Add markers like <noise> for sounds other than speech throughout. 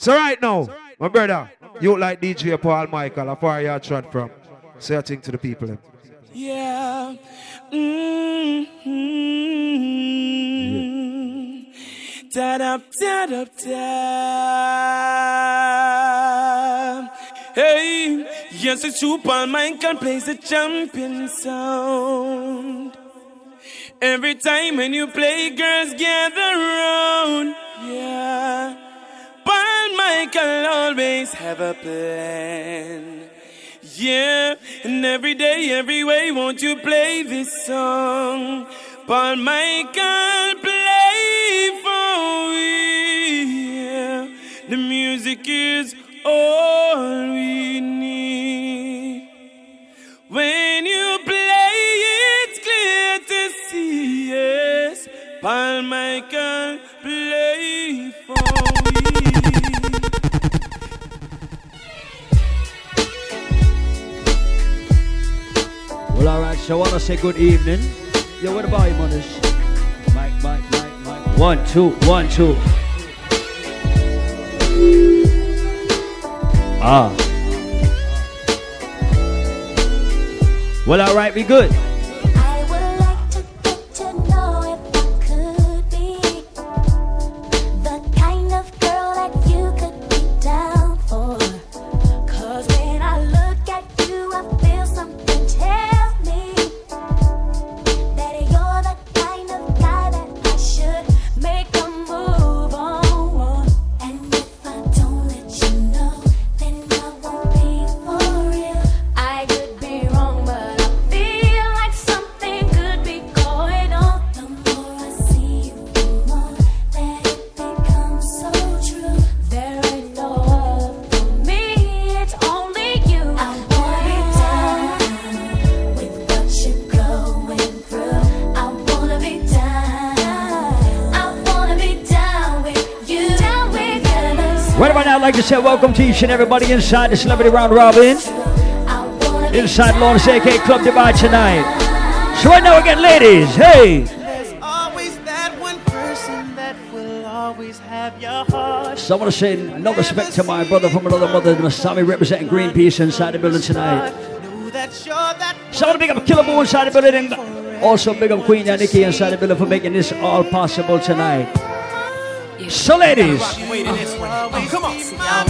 So right now, my brother, you like DJ Paul Michael, how far you trot from? Say a thing to the people. Yeah. Mm-hmm. Yeah. Da da da da da. Hey, yes, it's true. Paul Michael plays the champion sound. Every time when you play, girls gather round. Yeah. Michael always have a plan. Yeah, and every day, every way, won't you play this song? Paul Michael, play for me. Yeah. The music is all we need. When you play, it's clear to see. Yes, Paul Michael, play for Well, alright, so I want to say good evening. Yo, what about you, mothers? Mike, Mike, Mike, Mike. One, two, one, two. Ah. Well, alright, we good. And everybody inside the Celebrity Round Robin. Inside Lawrence AK Club Dubai tonight. So right now again, ladies, hey! There's always that one person that will always have your heart. So I want to say no respect to my brother from another mother, Masami representing Greenpeace inside the building tonight. So I want to big up Killaboo inside the building and also big up Queen Yannicki inside the building for making this all possible tonight. So ladies, Oh, come on.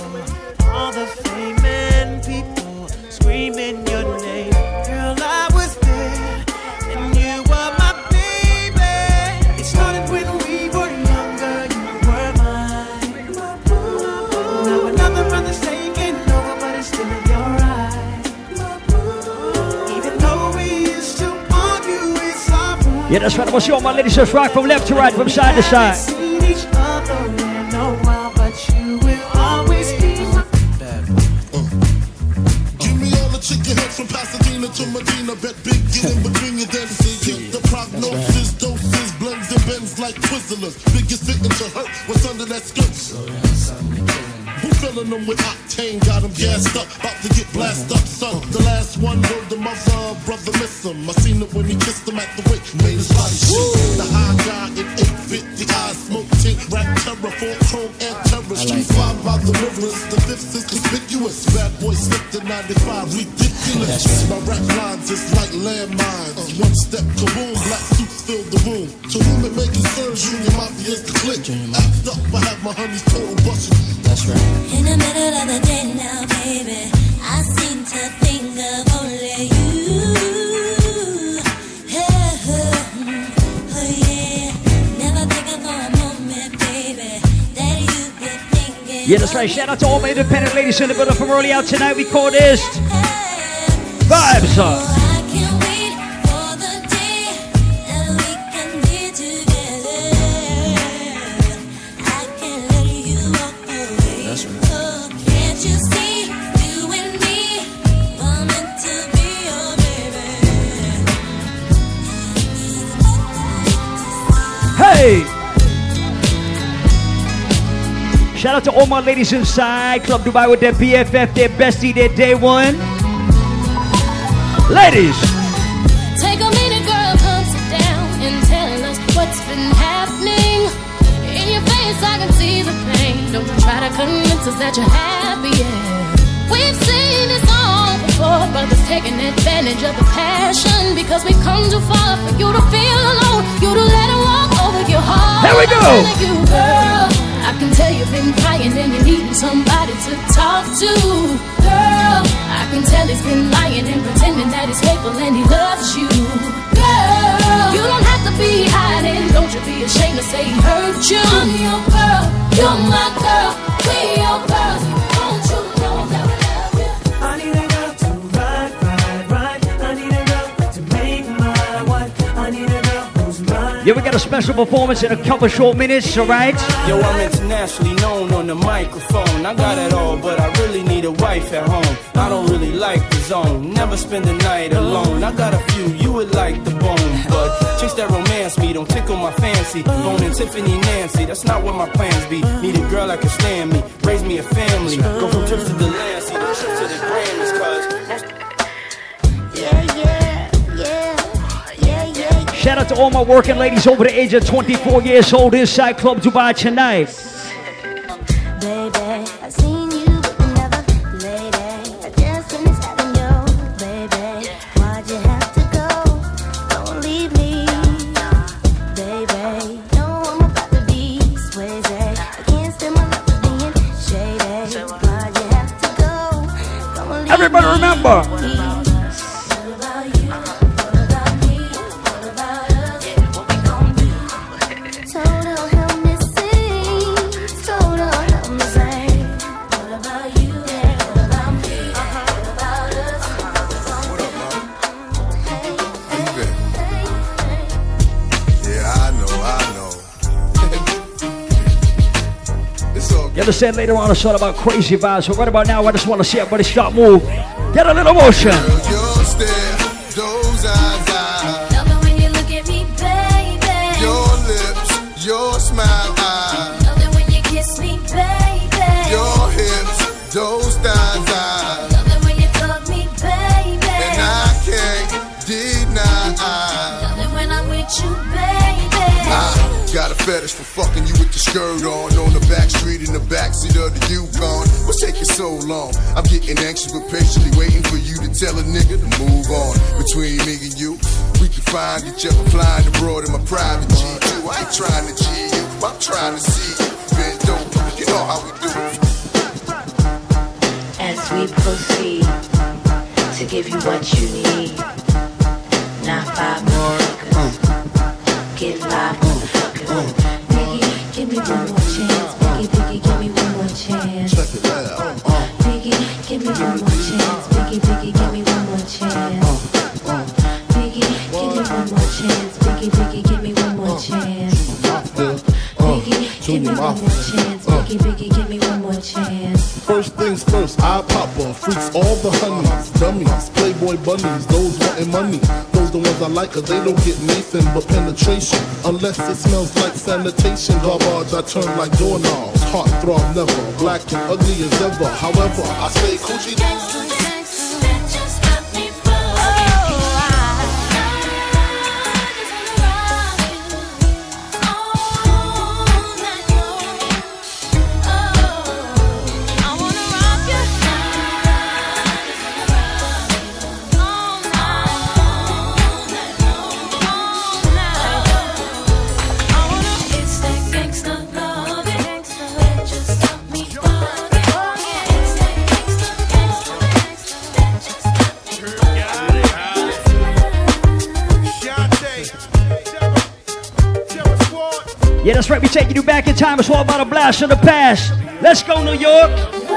yeah, that's right. I want you all my ladies just rock from left to right, from side to side. The building from early out tonight. We call this Vibes Up. To all my ladies inside Club Dubai with their BFF, their bestie, their day one. Ladies! Take a minute, girl, come sit down and tell us what's been happening. In your face, I can see the pain. Don't try to convince us that you're happy. Yeah. We've seen this all before, brothers taking advantage of the passion because we've come too far for you to feel alone. You to let it walk over your heart. Here we go. I can tell you've been crying and you're needing somebody to talk to. Girl, I can tell he's been lying and pretending that he's faithful and he loves you. Girl, you don't have to be hiding. Don't you be ashamed to say he hurt you. I'm your girl, you're my girl, we your girls. Yeah, we got a special performance in a couple short minutes, alright? Yo, I'm internationally known on the microphone. I got it all, but I really need a wife at home. I don't really like the zone, never spend the night alone. I got a few, you would like the bone, but that romance me don't tickle my fancy. Bone and Tiffany Nancy, that's not what my plans be. Need a girl that can stand me, raise me a family. Go from trips to the land, see the trips to the Shout out to all my working ladies over the age of 24 years old inside Club Dubai tonight. It's all You good. understand later on it's all about crazy vibes, but right about now I just want to see everybody start move. Get a little motion. Your stare, those eyes, eyes, Love it when you look at me, baby. your lips, your smile, eyes, Love it when you kiss me, baby. your hips, those thighs, eyes, Love it when you fuck me, baby. and I can't deny. Love it when I'm with you, baby. I got a fetish for fucking you with the skirt on on the back street in the backseat of the Yukon. What's taking so long? I'm getting anxious but patiently waiting for you to tell a nigga to move on. Between me and you, we can find each other flying abroad in my private G2. I ain't trying to G you, I'm trying to see you. Bend over, you know how we do. as we proceed to give you what you need. Not five motherfuckers. Get live, motherfuckers. Biggie, give me one more chance. One more chance. Uh. Biggie, Biggie, give me one more chance. First things first, I pop off, freaks all the honeys, dummies, playboy bunnies, those wanting money. Those the ones I like, cause they don't get Nathan but penetration. Unless it smells like sanitation, garbage, I turn like doorknobs. Heart throb never, black and ugly as ever. However, I say coochie. That's right. We taking you back in time. It's all about a blast from the past. Let's go, New York.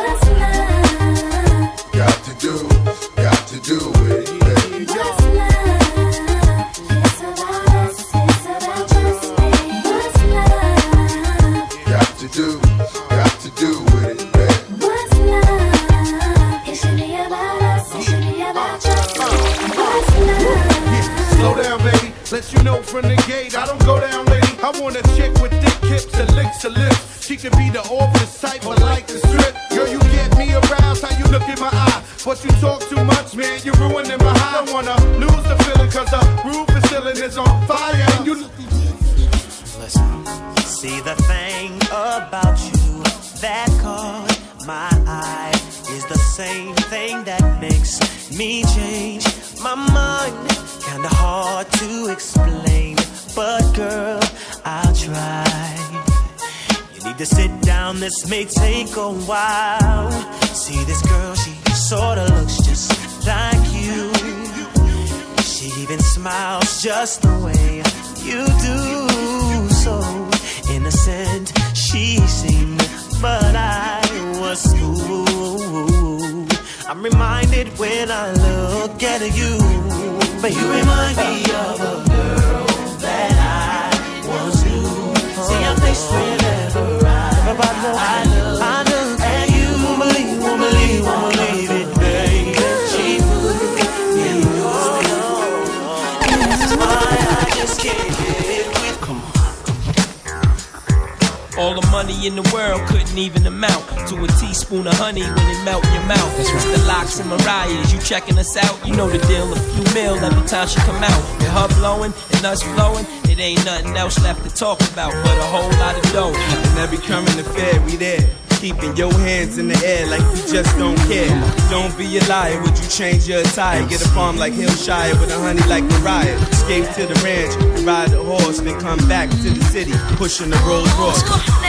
Checking us out? You know the deal, a few mil every time she come out. With her blowing and us flowing, it ain't nothing else left to talk about but a whole lot of dough. And every coming to Fed, we there. Keeping your hands in the air like you just don't care. Don't be a liar, would you change your attire? Get a farm like Hillshire with a honey like Mariah. Escape to the ranch, ride the horse, then come back to the city, pushing the Rolls Royce.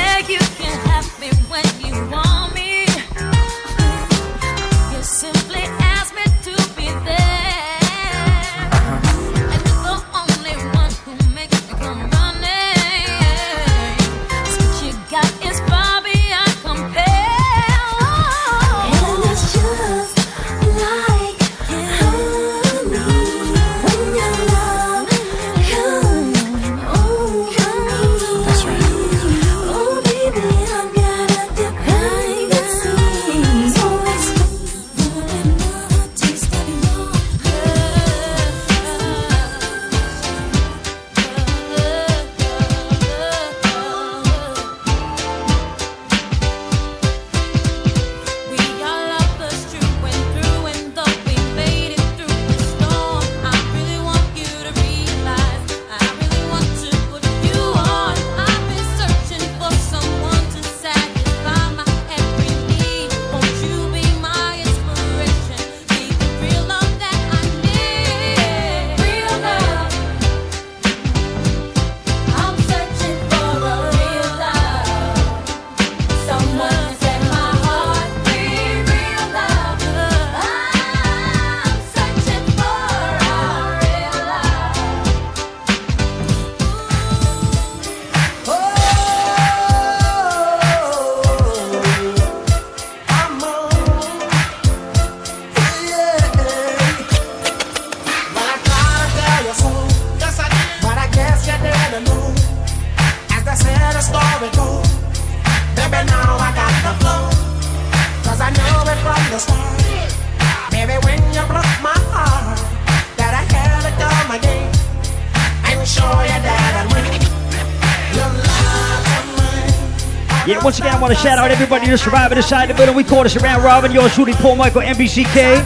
Everybody who's surviving inside the building. We call this around Robin, yours truly, Paul Michael, NBCK.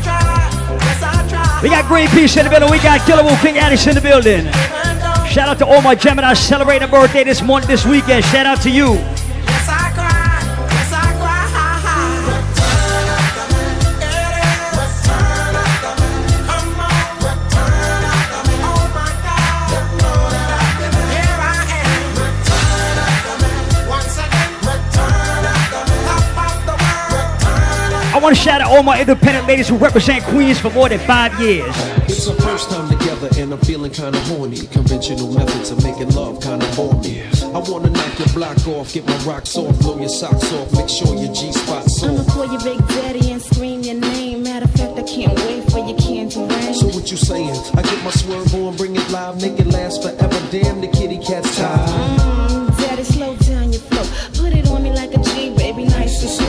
We got Greenpeace in the building. We got Killaboo King Addies in the building. Shout out to all my Gemini celebrating a birthday this month, this weekend. Shout out to you. Want to shout out all my independent ladies who represent Queens for more than five years. It's our first time together and I'm feeling kinda horny. Conventional methods of making love kinda bore me. I wanna knock your block off, get my rocks off, blow your socks off, make sure your G spot's I'ma call you Big Daddy and scream your name. Matter of fact, I can't wait for your candy rain. So what you saying? I get my swerve on, bring it live, make it last forever. Damn, the kitty cat's tired. Mm, Daddy, slow down your flow. Put it on me like a G, baby, nice and slow.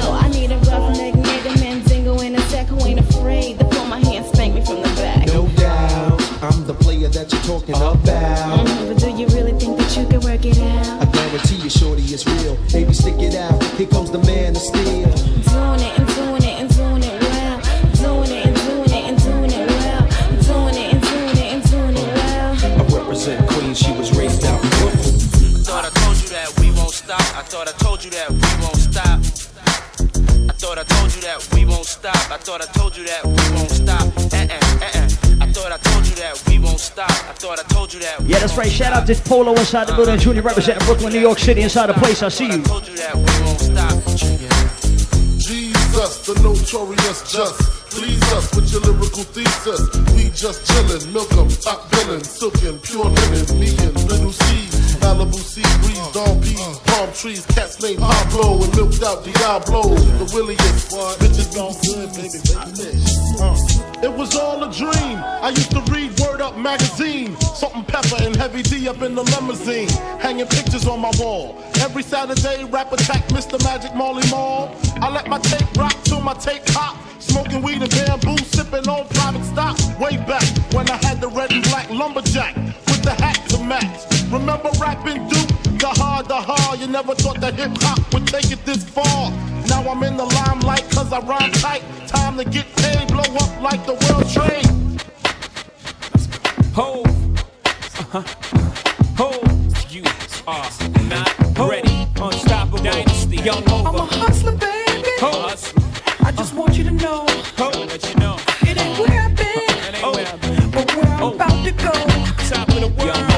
Right. Shout out to Polo inside the building. Junior representing Brooklyn, New York City inside the place. I see you. Told you that we won't stop. Jesus, the notorious just. Please us with your lyrical thesis. We just chillin', milk 'em, top billin', silkin', pure linen, me and little C. Malibu sea breeze, dawn peas, palm trees, cats named Pablo and milked out Diablo. The williest, bitches be good, baby, baby. Uh, It was all a dream. I used to read Word Up magazine. Salt and Pepa and heavy D up in the limousine. Hanging pictures on my wall. Every Saturday, rap attack Mr. Magic Marley Marl. I let my tape rock till my tape pop. Smoking weed and bamboo, sipping on private stock. Way back when I had the red and black lumberjack with the hat to match. Remember rapping Duke? The hard, the hard. You never thought that hip hop would take it this far. Now I'm in the limelight cause I rhyme tight. Time to get paid, blow up like the world trade. Ho, uh-huh. ho, you are not ready. Unstoppable dynasty, young over. I'm a hustler, baby. Ho, I just want you to know. ho, let you know. It ain't where I've been, Oh, but where I'm about to go. top of the world. Now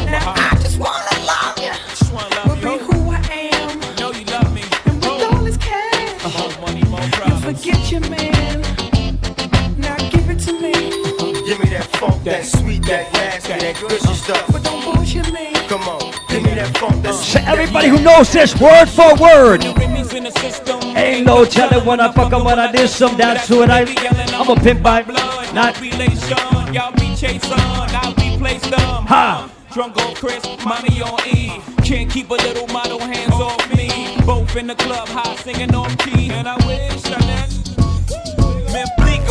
that funk, that sweet, that nasty, that gushy uh-huh. stuff. But don't bullshit me. Come on, give me that funk, uh-huh. that To everybody who knows this word for word. Remy's in the system. Ain't no telling when I fuck 'em when I did some. That's what I. I'm a pimp by blood, not. relation. Y'all be chasing, I'll be placed on. Ha. Drunk on Chris, mommy on E. Can't keep a little model hands off me. Both in the club, high singing on key. And I wish I met.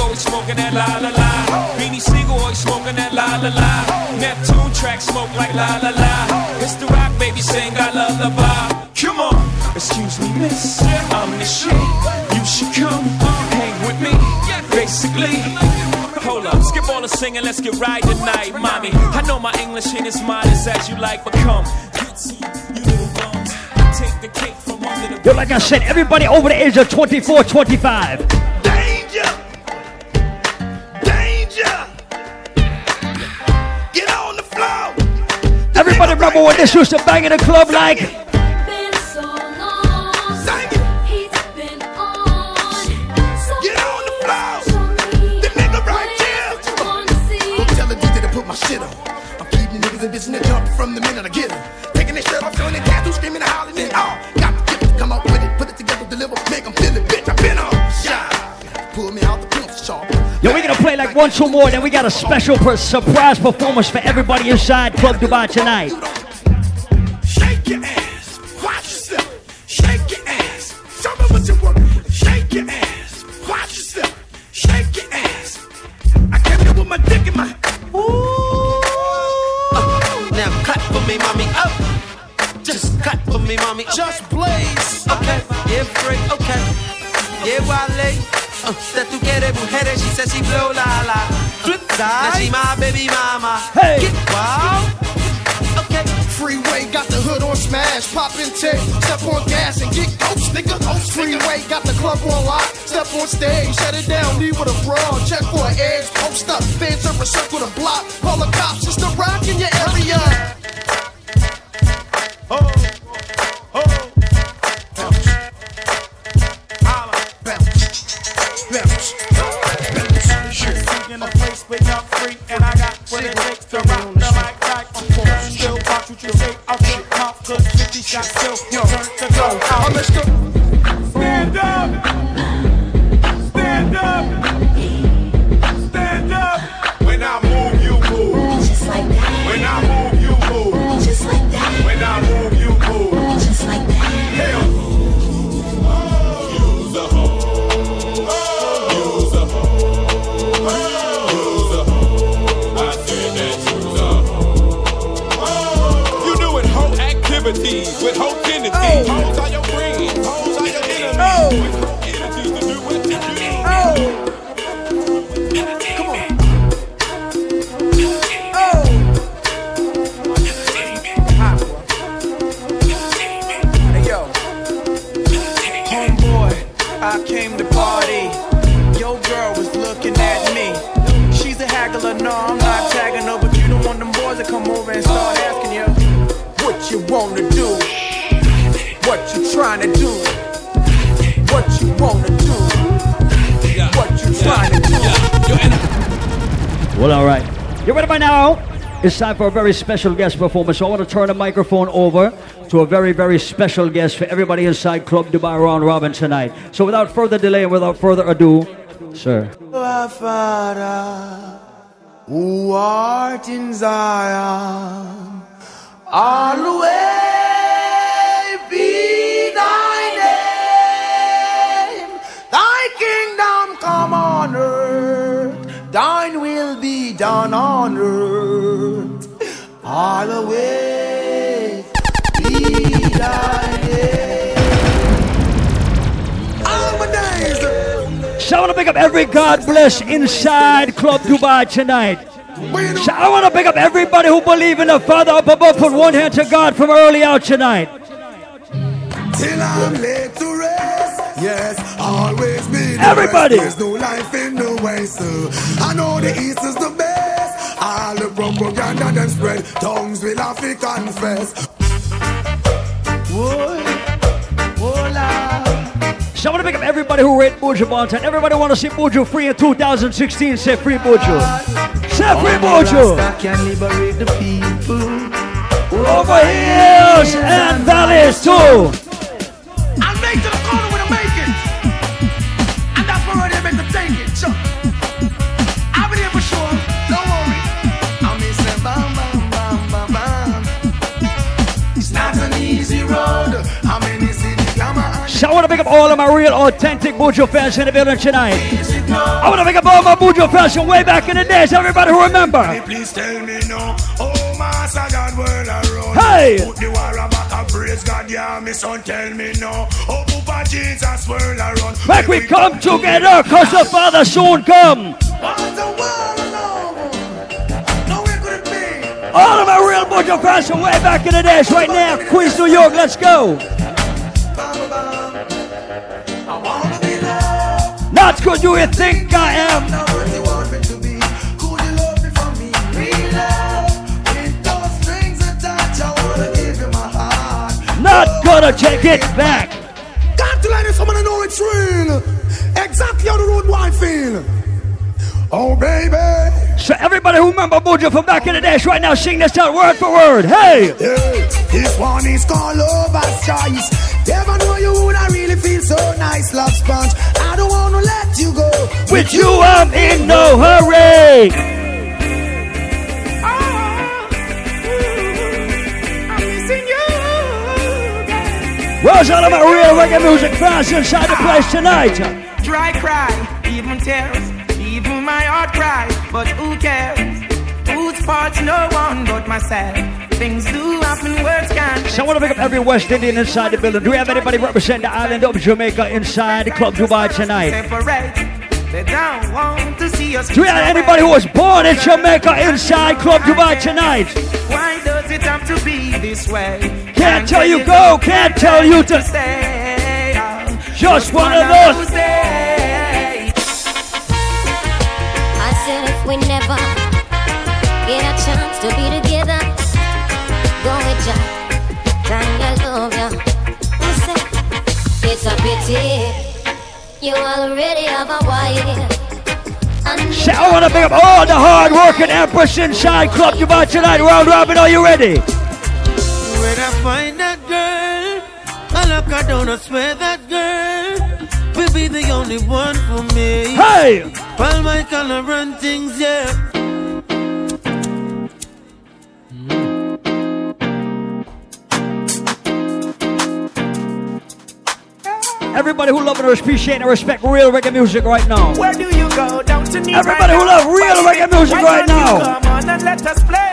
Man, always smoking that la la la. Beanie Sigel always smoking that la la la. Neptune track smoke like la la la. It's the rock baby sing I lullaby. Come on, excuse me, miss. I'm the shit. You should come hang with me. Basically. Hold up, skip all the singing, let's get right tonight, mommy. I know my English ain't as modest as you like, but come. You little bums, take the cake from under the Yo, like I said, everybody over the age of 24, 25. Danger! Danger! Everybody remember when this used to bang in the club like. So long. He's been on. So Get on the floor! show me The right here! what you wanna see. I'm telling to put my shit on. I'm keeping niggas in business jump from the minute I get 'em. Taking their shirt off, showing their tattoos, screaming and hollering it all. Got the gift to come up with it, put it together, deliver, make 'em feel it, bitch. I've been on. Shine. Pull me out the pencil sharp. Yo, we're gonna play like one, two more, then we got a special per- surprise performance for everybody inside Club Dubai tonight. Shake your ass. Watch yourself. Shake your ass. Show me what you work. Shake your ass. Watch yourself. Shake your ass. I came here with my dick in my. Ooh. now cut for me, mommy. Up. Just cut for me, mommy. Just blaze. Okay. Yeah, free. Okay. Yeah, Wale. Uh, that tú quieres mujeres, she said she blow la la. Flip side. Now she my baby mama. Hey. Get wild. Okay. Freeway got the hood on smash, pop and tick, step on gas and get ghost, nigga. Ghost Freeway got the club on lock, step on stage, shut it down, leave with a brawl, check for an edge, post up, fans up, circle the block, call the cops, it's the rock in your area. Oh, time for a very special guest performance. So I want to turn the microphone over to a very, very special guest for everybody inside Club Dubai Round Robin tonight. So without further delay and without further ado, sir. Who art in Zion, always be thy name. Thy kingdom come on earth, thine will be done on earth. Always be thy name. All my days. So I want to pick up every God bless inside Club Dubai tonight. So I want to pick up everybody who believe in the Father up above. Put one hand to God from early out tonight. Till I'm laid to rest. Yes, always be Everybody. There's no life in the west. uh. I know the east is the. All the propaganda them spread. Tongues will have to confess. Whoa, So I want to pick up everybody who rate Buju Banton. Everybody want to see Buju free in 2016. Say free Buju. Say free Buju. can liberate the people. Over hills and valleys too. All of my real authentic Buju fans in the building tonight. I want to pick up all my Buju fans from way back in the days. Everybody who remember. Please tell me no. Oh, Master God, world around. Hey! Put the war back and praise God, yeah, me son, tell me no. Oh, Papa Jesus, world around. Make we come together, cause the Father soon come. All of my real Buju fans from way back in the days right now. Queens, New York, let's go. Good you think I am. Not gonna take it back. Got to let it someone know it's real. Exactly how the road boy feel. Oh, baby. So everybody who remember Buju from back in the days right now, sing this out word for word. Hey! Hey, this one is called Lover's Choice. Never know you would I really feel so nice, love sponge. I don't wanna let you go. With you, I'm in no hurry. Of my real reggae music fans inside the place tonight? Dry cry, even tears, even my heart cry. But who cares? Whose fault's no one but myself. Things do happen, words can't. So I want to pick up every West Indian inside the building. Do we have anybody represent the island of Jamaica inside the Club Dubai tonight? They don't want to see us. Do we have anybody who was born in Jamaica inside Club Dubai tonight? Why does it have to be this way? Can't tell you go, can't tell you to stay. Just one of those. I said if we never get a chance to be together, go with ya, Tanya love ya. I said it's a pity you already have a wife. And I want to pick up all the hard working Empress inside Club Dubai tonight. Round Robin, are you ready? When I find that girl, I look her down, I swear that girl will be the only one for me. Hey! While my color run things, yeah. Everybody who love and appreciate and respect real reggae music right now. Where do you go? Down to Nice Everybody who love real reggae music right now. Come on and let us play.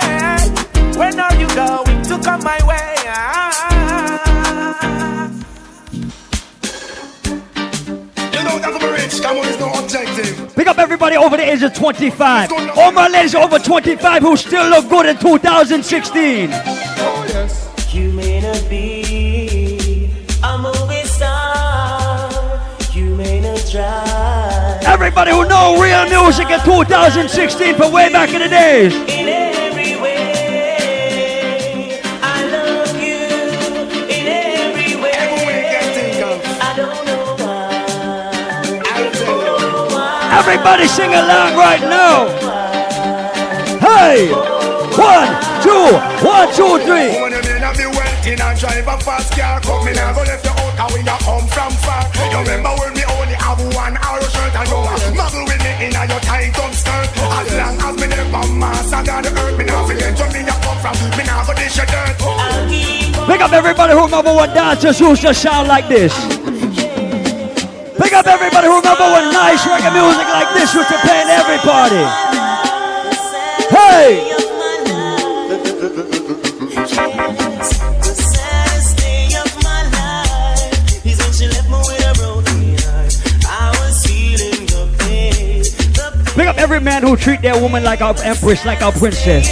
When are you going to come my way? Ah. You know that I'm rich, come on, it's no objective. Pick up everybody over the age of 25. All my ladies over 25 who still look good in 2016. Everybody who know real music in 2016 from way back in the days. Everybody sing along right now. Hey! One, two, one, two, three. You drive a fast car, come in and go left your out how we come from far. You remember when we only have one hour shirt and you a muggle with me in your tight up skirt. As long as me never God the earth, me now forget where me come from. Me now go dish your dirt. Pick up everybody who remember when dancers used to sound like this. Pick up everybody who remember when nice reggae music like this used to play in every party. Hey! Pick up every man who treat their woman like our empress, like our princess.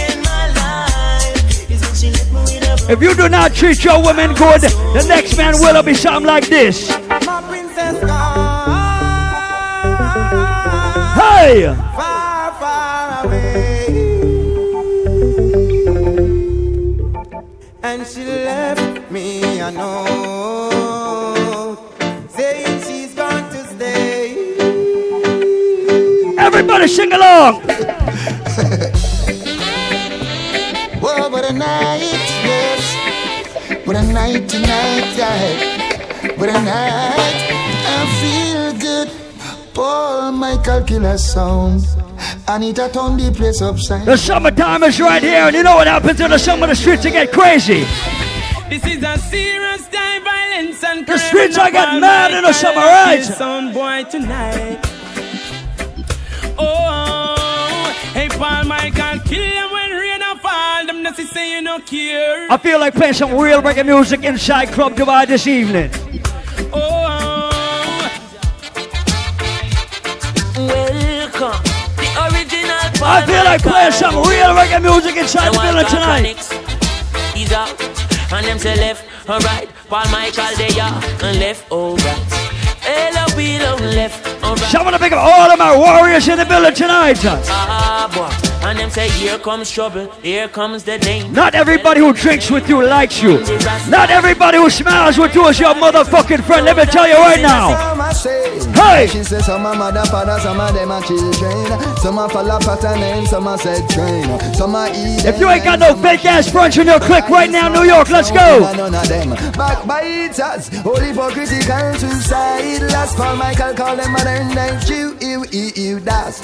If you do not treat your women good, the next man will be something like this. Hey! And she left me a Everybody sing along! <laughs> Whoa, what a night, yes. What a night tonight, yeah. What a night. I feel good. Paul Michael Killer sound. I need to turn the place upside. The summertime is right here, and you know what happens in the summer? The streets will get crazy. This is a serious time, violence and The streets are getting mad in the summer, right? Some boy tonight. Paul Michael, kill them when rain a fall. Them not say you no care. I feel like playing some real reggae music inside Club Dubai this evening. Oh, Welcome, the original I feel like playing some real reggae music inside the The building tonight. Chronixx. He's up, and them say left or right. Paul Michael they are and left or right. Hello, we love left or right. So I want to pick up all of my warriors in the building tonight. Ah, boy. And them say here comes trouble, here comes the danger. Not everybody who drinks with you likes you. Not everybody who smiles with you is your motherfucking friend. Let me tell you right now. Some a say, Hey! She says some a mother, father, some of them are children. Some a follow pattern name, some a said train. Some a eat If you ain't got no fake ass brunch in your clique right now, New York, let's go. None of them backbiters, all hypocritical, suicide. Last Paul Michael call them modern day you, you, you, you, das.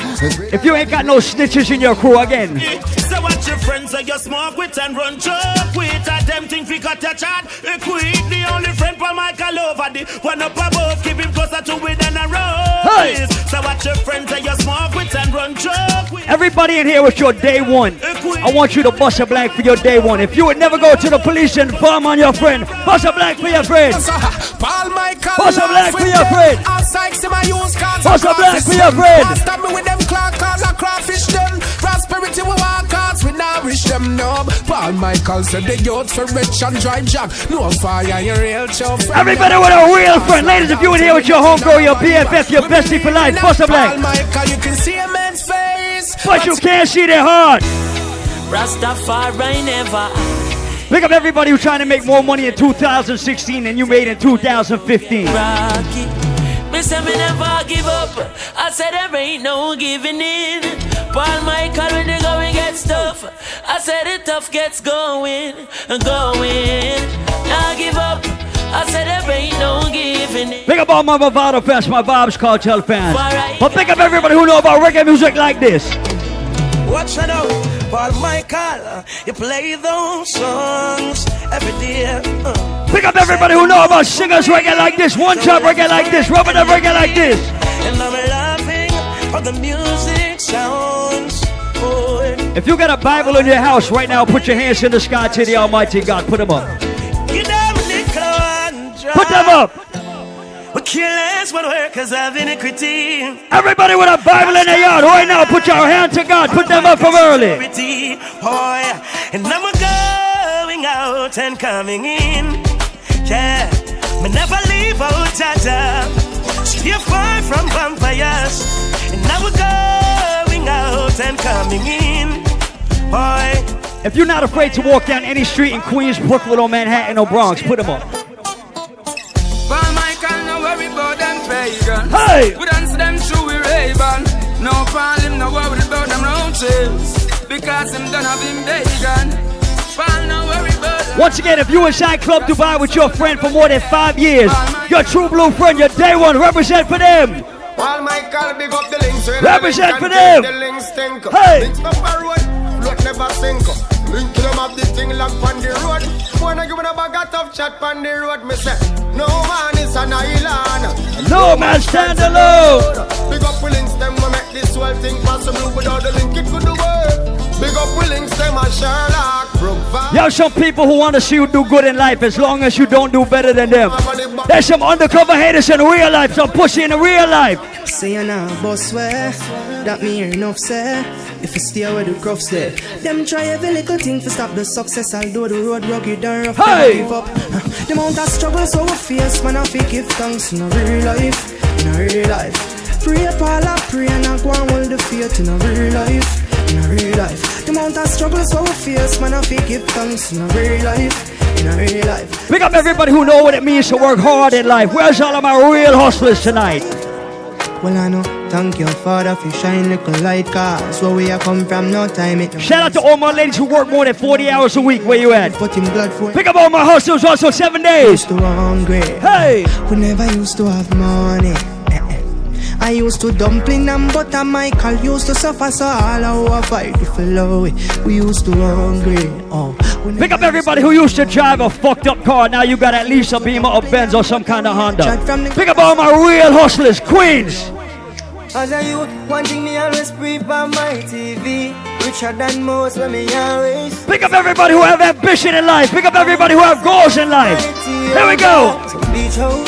If you ain't got no snitches in your crew again, So what your friends say you smoke with and run choke with A them thing fi cut your chat Equate the only friend for Michael over the One up above keep him closer to it than a rose Hey! So what your friends say you smoke with and run choke with everybody in here with your day one, I want you to bust a blank for your day one. If you would never go to the police and farm on your friend, bust a blank for your friend. Paul Michael. Bust a blank for your friend. Outside, see my use cards. Bust a blank for your friend. Stop me with them clock cards and crawfish them. Prosperity we walk cards, we now wish them no. Paul Michael said the youth for rich and drive jack. No fire, you real show. Everybody with a real friend. Ladies, if you in here with your homegirl, your BFF, your bestie for life, bust a Paul. Michael, you can see a man's face. But you can't see their heart. Rastafari never. Pick up everybody who's trying to make more money in 2016 than you made in 2015. Rocky. Say me never give up. I said there ain't no giving in. Paul Michael when they go and get stuff. I said the tough gets going and going. Now give up. I said there ain't no giving in. Pick up all my Mavado fans, my Vybz Kartel fans. But pick up everybody who know about reggae music like this. Watch it out, Paul Michael. You play those songs every day. Uh. Pick up everybody who know about singers reggae like this, one chop reggae like this, rubbing up reggae like this. And I'm laughing how the music sounds. Boy. If you got a Bible in your house right now, put your hands in the sky to the Almighty God. Put them up. Give them nickel and dime. Put them up. We kill less when workers of iniquity. Everybody with a Bible in their yard right now, put your hand to God. Put them up from early. Boy, and I'm going out and coming in. Yeah, me never leave out Jaja. Stay far from vampires. And now we're going out and coming in. Boy, If you're not afraid to walk down any street in Queens, Brooklyn, or Manhattan, or Bronx, put them up. Paul Michael, no worry about them pagan. Hey! We dance them through we Ray-Ban. No Paul him no worry about them roaches because him done have him bacon. Paul no worry about Once again, if you inside Club Dubai with your friend for more than five years, your true blue friend, your day one, represent for them. While Michael big up the links when Represent the link for and them. The links stink. Hey. Links up a road, float never sink. Link to them the thing lock on the road. Wanna give me a bag of tough chat on the road. Me say, no man is an island. No man stand alone. Big up the links them we make this whole thing possible. Without the link it couldn't work. Big up the links them a Sherlock. Broke Yo, some people who want to see you do good in life as long as you don't do better than them. There's some undercover haters in real life, some pussy in real life. Say you nah boss swear That me hear enough say If you stay where the crofts there Them try every little thing to stop the success Although the road rugged and rough Hey! give up. Uh, The amount of struggles so we face Man I fi give thanks in a real life In a real life. Pray I pray and I go and hold the faith in a real life In a real life. The amount of struggles so we face Man I fi give thanks in a real life In a real life. Pick up everybody who know what it means to work hard in life. Where's all of my real hustlers tonight? Well I know Thank you Father for shine little light Cause where we are come from no time it Shout out to all my ladies who work more than 40 hours a week. Where you at? Put him blood for Pick up all my hustlers also seven days. used to hungry. Hey! We never used to have money. Eh, eh. I used to dumpling and butter. Michael used to suffer, so all our fight to follow it. We used to hungry. Oh, Pick up everybody who used to drive a fucked up car. Now you got at least a Beamer, a Benz, or some kind of Honda. Pick up all my real hustlers, Queens. As a youth, one thing me always pre on my TV. Richer than most when me always. Pick up everybody who have ambition in life. Pick up everybody who have goals in life. Here we go.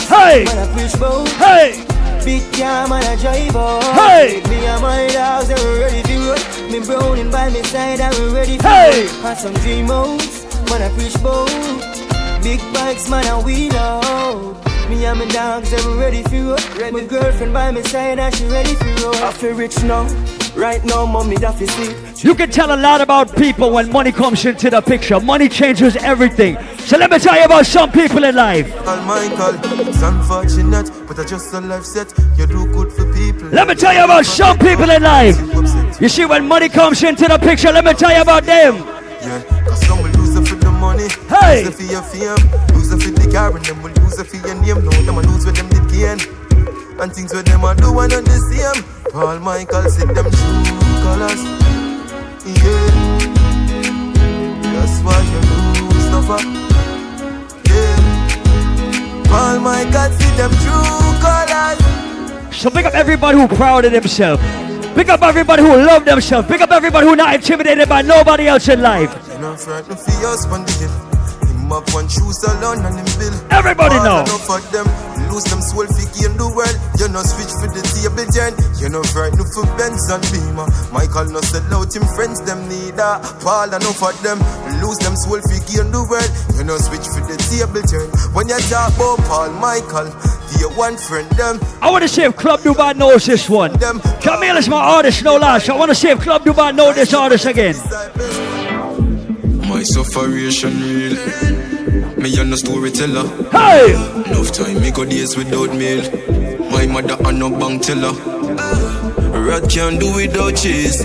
Hey. man I preach bout. Hey. Big car, man I drive out. Hey. Me and my dogs, they were ready to roll. Me browning by my side, I we ready for Hey. roll. Some dream house, man I preach bout. Big bikes, man I wheel out. Me and my dogs, they were ready for roll. My girlfriend by my side, and she ready for roll. I feel rich now. Right now, mommy, that is sleep. You can tell a lot about people when money comes into the picture. Money changes everything. So let me tell you about some people in life. It's unfortunate, but I just a life set. You do good for people. Let me tell you about some people in life. You see, when money comes into the picture, let me tell you about them. Yeah, it for the money, Hey. lose it for your fame, lose it for the car, and them will lose it for your name. No, them will lose what them did gain. And things where them a do one and the same. Paul Michael see them true colors. Yeah, that's why you lose never. Yeah, Paul Michael see them true colors. So pick up everybody who proud of themselves. Pick up everybody who love themselves. Pick up everybody who not intimidated by nobody else in life. You know, frightened for your spondage. Him up one shoes alone and him bill. Everybody know. Enough of them lose them soul for gain the world. You know, switch for the table turn. You know, frightened for Benz and Beamer. Michael no sell out him friends, them neither. Paul enough of them lose them soul for gain the world. You know, switch for the table turn. When you talk about Paul Michael, the one friend them. I want to see if Club Dubai knows this one. Camille is my artist, no lie. I want to see if Club Dubai know this artist again. My sufferation real. Me and no storyteller. Hey! Enough time me go days without meal. My mother and no bank teller. Rat can't do without cheese.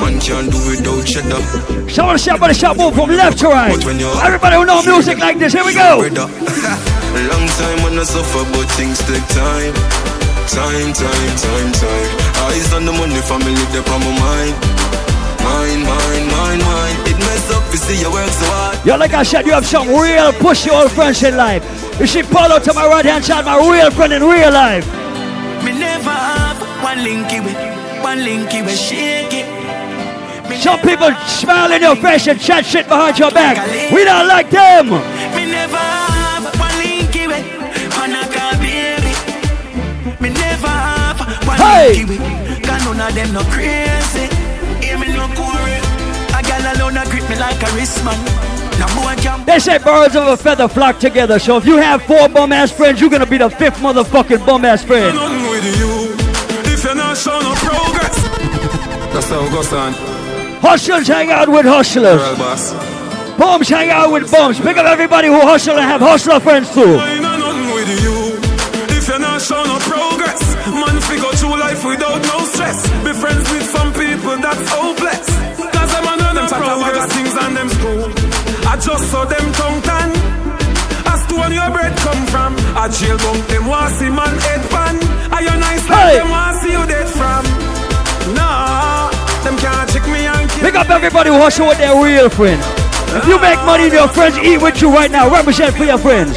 Man can't do without cheddar. So I want to see shout move from left to right. Everybody who know music like this, here we go. <laughs> Long time when I suffer, but things take time. Time, time, time, time. Eyes on the money, family, they on my mind. Mine, mine, mine, mine. It mess you see your work so hard. Yo, like I said, you have some real pushy old friends in life. You see Paulo to my right hand side, my real friend in real life. Me never have one linky with, one linky with shake it. Some people smile in your face and chat shit behind your back. We don't like them. Me never have one linky with, on a baby. Me never have one Hey! linky with, cause none of them no crazy. Gal alone a grip me like a wristman. Now They say birds of a feather flock together. So if you have four bum ass friends, you're gonna be the fifth motherfucking bum ass friend. Nothing with you if you're not showing no progress. That's how it goes on. Hustlers hang out with hustlers. Bums hang out with bums. Pick up everybody who hustle and have hustler friends too. I know nothing with you if you're not showing no progress. Man, for through life without no stress. Be friends with some people that's hopeless. Cause them and them things and them school. I just saw them tongue tan. As to where your bread come from. I jail bunk them want see man head pan. Are you nice like Hey. them want see you dead from? Nah, them can't trick me and kill Pick up everybody who hustle with their real friend. If you make money your friends eat with you right now, represent for your friends.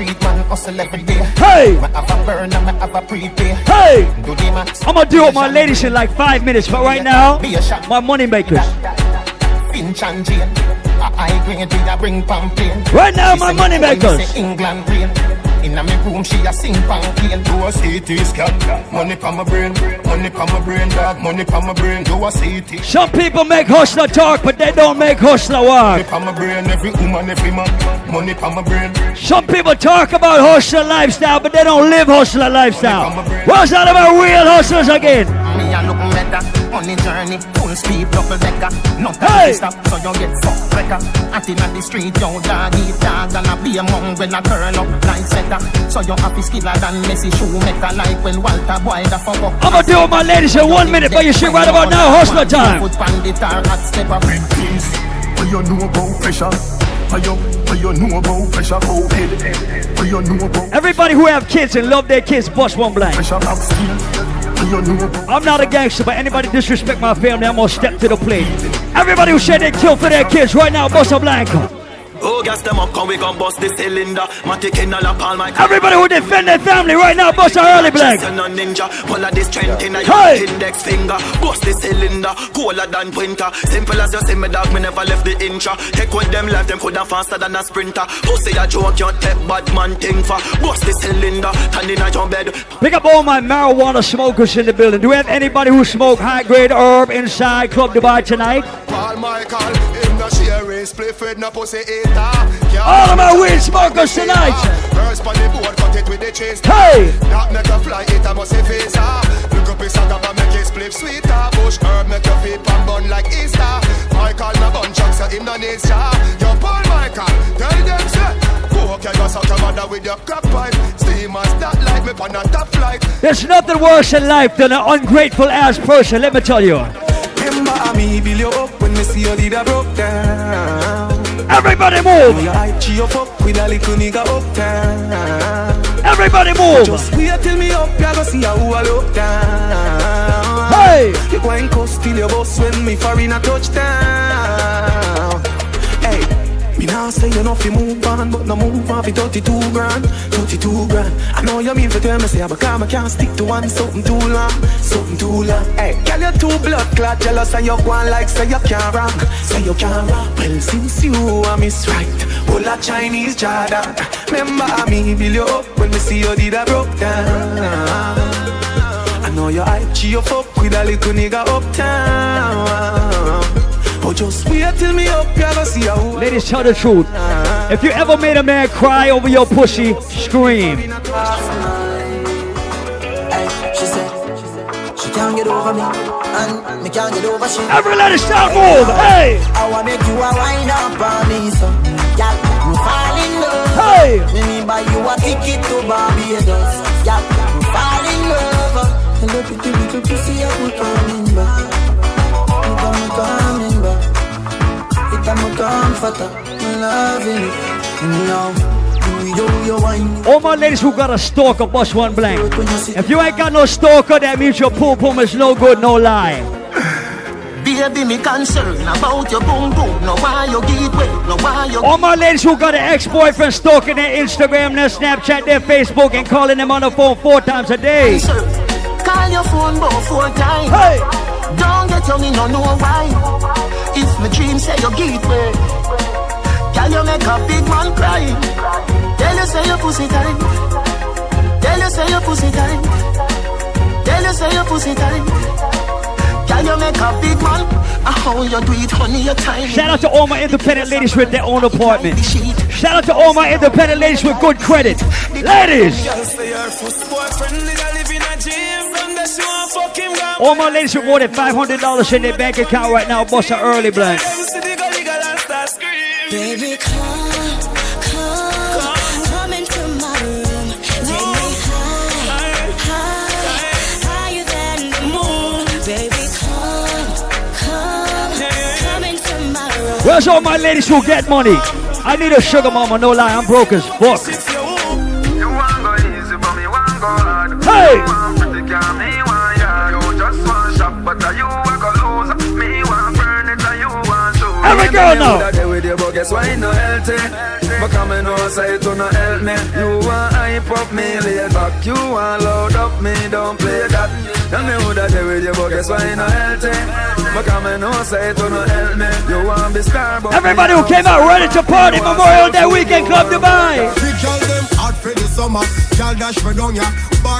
Street, man, hustle every day. Hey! Me have a burn and me have a prepay. Hey! Do the max. I'm gonna do it, my ladies, in like five minutes, but right now, my money makers. Finch and Jane. A high grade, we bring. Right now, my money makers. England rain. In a me room, she a sing pamphlet. Do a CT scan. Money from my brain. Money pa my brain, dog. Money pa my brain. Do a CT. Some people make hustler talk, but they don't make hustler walk. Money pa my brain, every woman, every man. Money pa my brain. Some people talk about hustler lifestyle, but they don't live hustler lifestyle. What's that about real hustlers again? Me look better on the journey, full speed, double decker. No time Hey! to stop, so you get fucked wrecker. Acting on the street, yo dog eat dog, and I be among when I turn up like setter. So you happy skiller than Messi shoemaker, like when Walter Boy the fuck up. I'm gonna do it, my ladies, in one minute, but you shit right about now, hustler time. Foot pan the tar, hot step up. Things what you know about pressure. What you, what you know about pressure, oh, head. What you know about Everybody who have kids and love their kids, bust one blank. I'm not a gangster, but anybody disrespect my family, I'm gonna step to the plate. Everybody who said they kill for their kids right now, bust a blanco. Oh, gas them up, come we gon' bust the cylinder. Matic in a la palm, I Everybody who defend their family right now, bust a early blank. Just a ninja, pull of this strength in a Hey! your index finger. Bust the cylinder, cooler than winter. Simple as you see me dog, me never left the incha. Take with them life, them coulda faster than a sprinter. Pussy a joke, you take bad man thing for. Bust the cylinder, turn in a your bed. Pick up all my marijuana smokers in the building. Do we have anybody who smoke high grade herb inside Club Dubai tonight? Paul Michael, him no share his split with no pussy eater. All of my weed smokers tonight. First on the board, cut it with the chase. Hey! That make a fly, it a must face ah. Look up his saga, but make it split sweeter. Ah. Bush herb make your feet pan bun like Easter. Michael no bun chuck, so him no need star. Ah. Yo, Paul Michael, tell them say. Go okay, you suck your mother with your crap pipe. That like me on a top flight. There's nothing worse in life than an ungrateful ass person, let me tell you. Remember me build you up when me see you did a broke down. Everybody move. Up with a little nigga. Everybody move. Just wait till me up, you go see how I look down. Hey! You go and cuss till your boss when me foreign a touchdown. Me now say you know fi move on, but no move on fi 32 grand, 32 grand. I know you mean for tell me say, but I can't stick to one something too long, something too long. Hey, girl you too blood clot, jealous and you go on like say you can't wrong, say you can't wrong. Well since you are miss right, whole a Chinese Jordan. Remember me build you up when me see you did a broke down. I know you hype you fuck with a little nigga uptown. But just wait till me up, you go see how. Ladies, tell the truth. If you ever made a man cry over your pussy, scream. She said she can't get over me, and me can't get over she. Every lady start move, hey! I wanna make you a wind up on me, so girl, you fall in love. Hey! Me me buy you a ticket to Barbados, girl, you fall in love. Hello, pretty little pussy, I'm coming back. I'm comforter, I'm loving it. Now. Yo, yo, wine. All my ladies who got a stalker, bust one blank. If you ain't got no stalker, that means your pool pum is no good, no lie. Baby, me concerned about your boom boom. No why you give way, no why you All my ladies who got an ex-boyfriend stalking their Instagram, their Snapchat, their Facebook, and calling them on the phone four times a day. Call your phone four times. Hey! Don't get on me, no know why. If my dream say you give way, can you make a big man cry? Tell you say your pussy tight. Tell you say your pussy tight. Tell you say your pussy tight. Can you make a big man? I how you do it, honey, your time. Shout out to all my independent ladies with their own apartment. Shout out to all my independent ladies with good credit. Ladies! All my ladies with more than $500 in their bank account right now, boss an early blank. Baby, Where's all my ladies who get money? I need a sugar mama, no lie, I'm broke as fuck. Hey! Every girl now. Guess why no healthy? But come and know say to no help me. You want hype up me, lay back. You want load up me, don't play that. Tell me who that with you, but guess why no healthy? But come and know say to no help me. You want be star, but Everybody who came out ready to party Memorial Day weekend Club Dubai. Big girl them hot for the summer. Girl dash for down ya.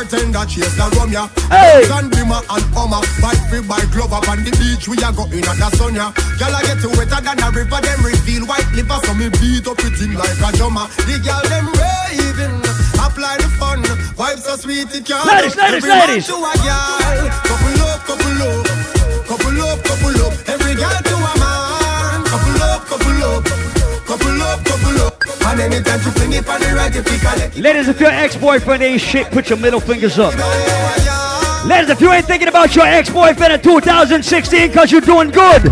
Bartender chase the rum ya. Hey. Sun beamer and Hummer. Bike free by glove up on the beach. We a go in at the sun ya. Girl I get you wetter than a river. Them reveal white liver. So me beat up it in like a drummer. The girl them raving. Apply the fun. Vibes so sweet it can't. Ladies, ladies, Every ladies. To a girl. Couple up, couple up. Couple up, couple up. Every girl to And anytime you fling it on the right, you pick a leg. Ladies, if your ex-boyfriend ain't shit, put your middle fingers up. Ladies, if you ain't thinking about your ex-boyfriend in 2016 cause you're doing good.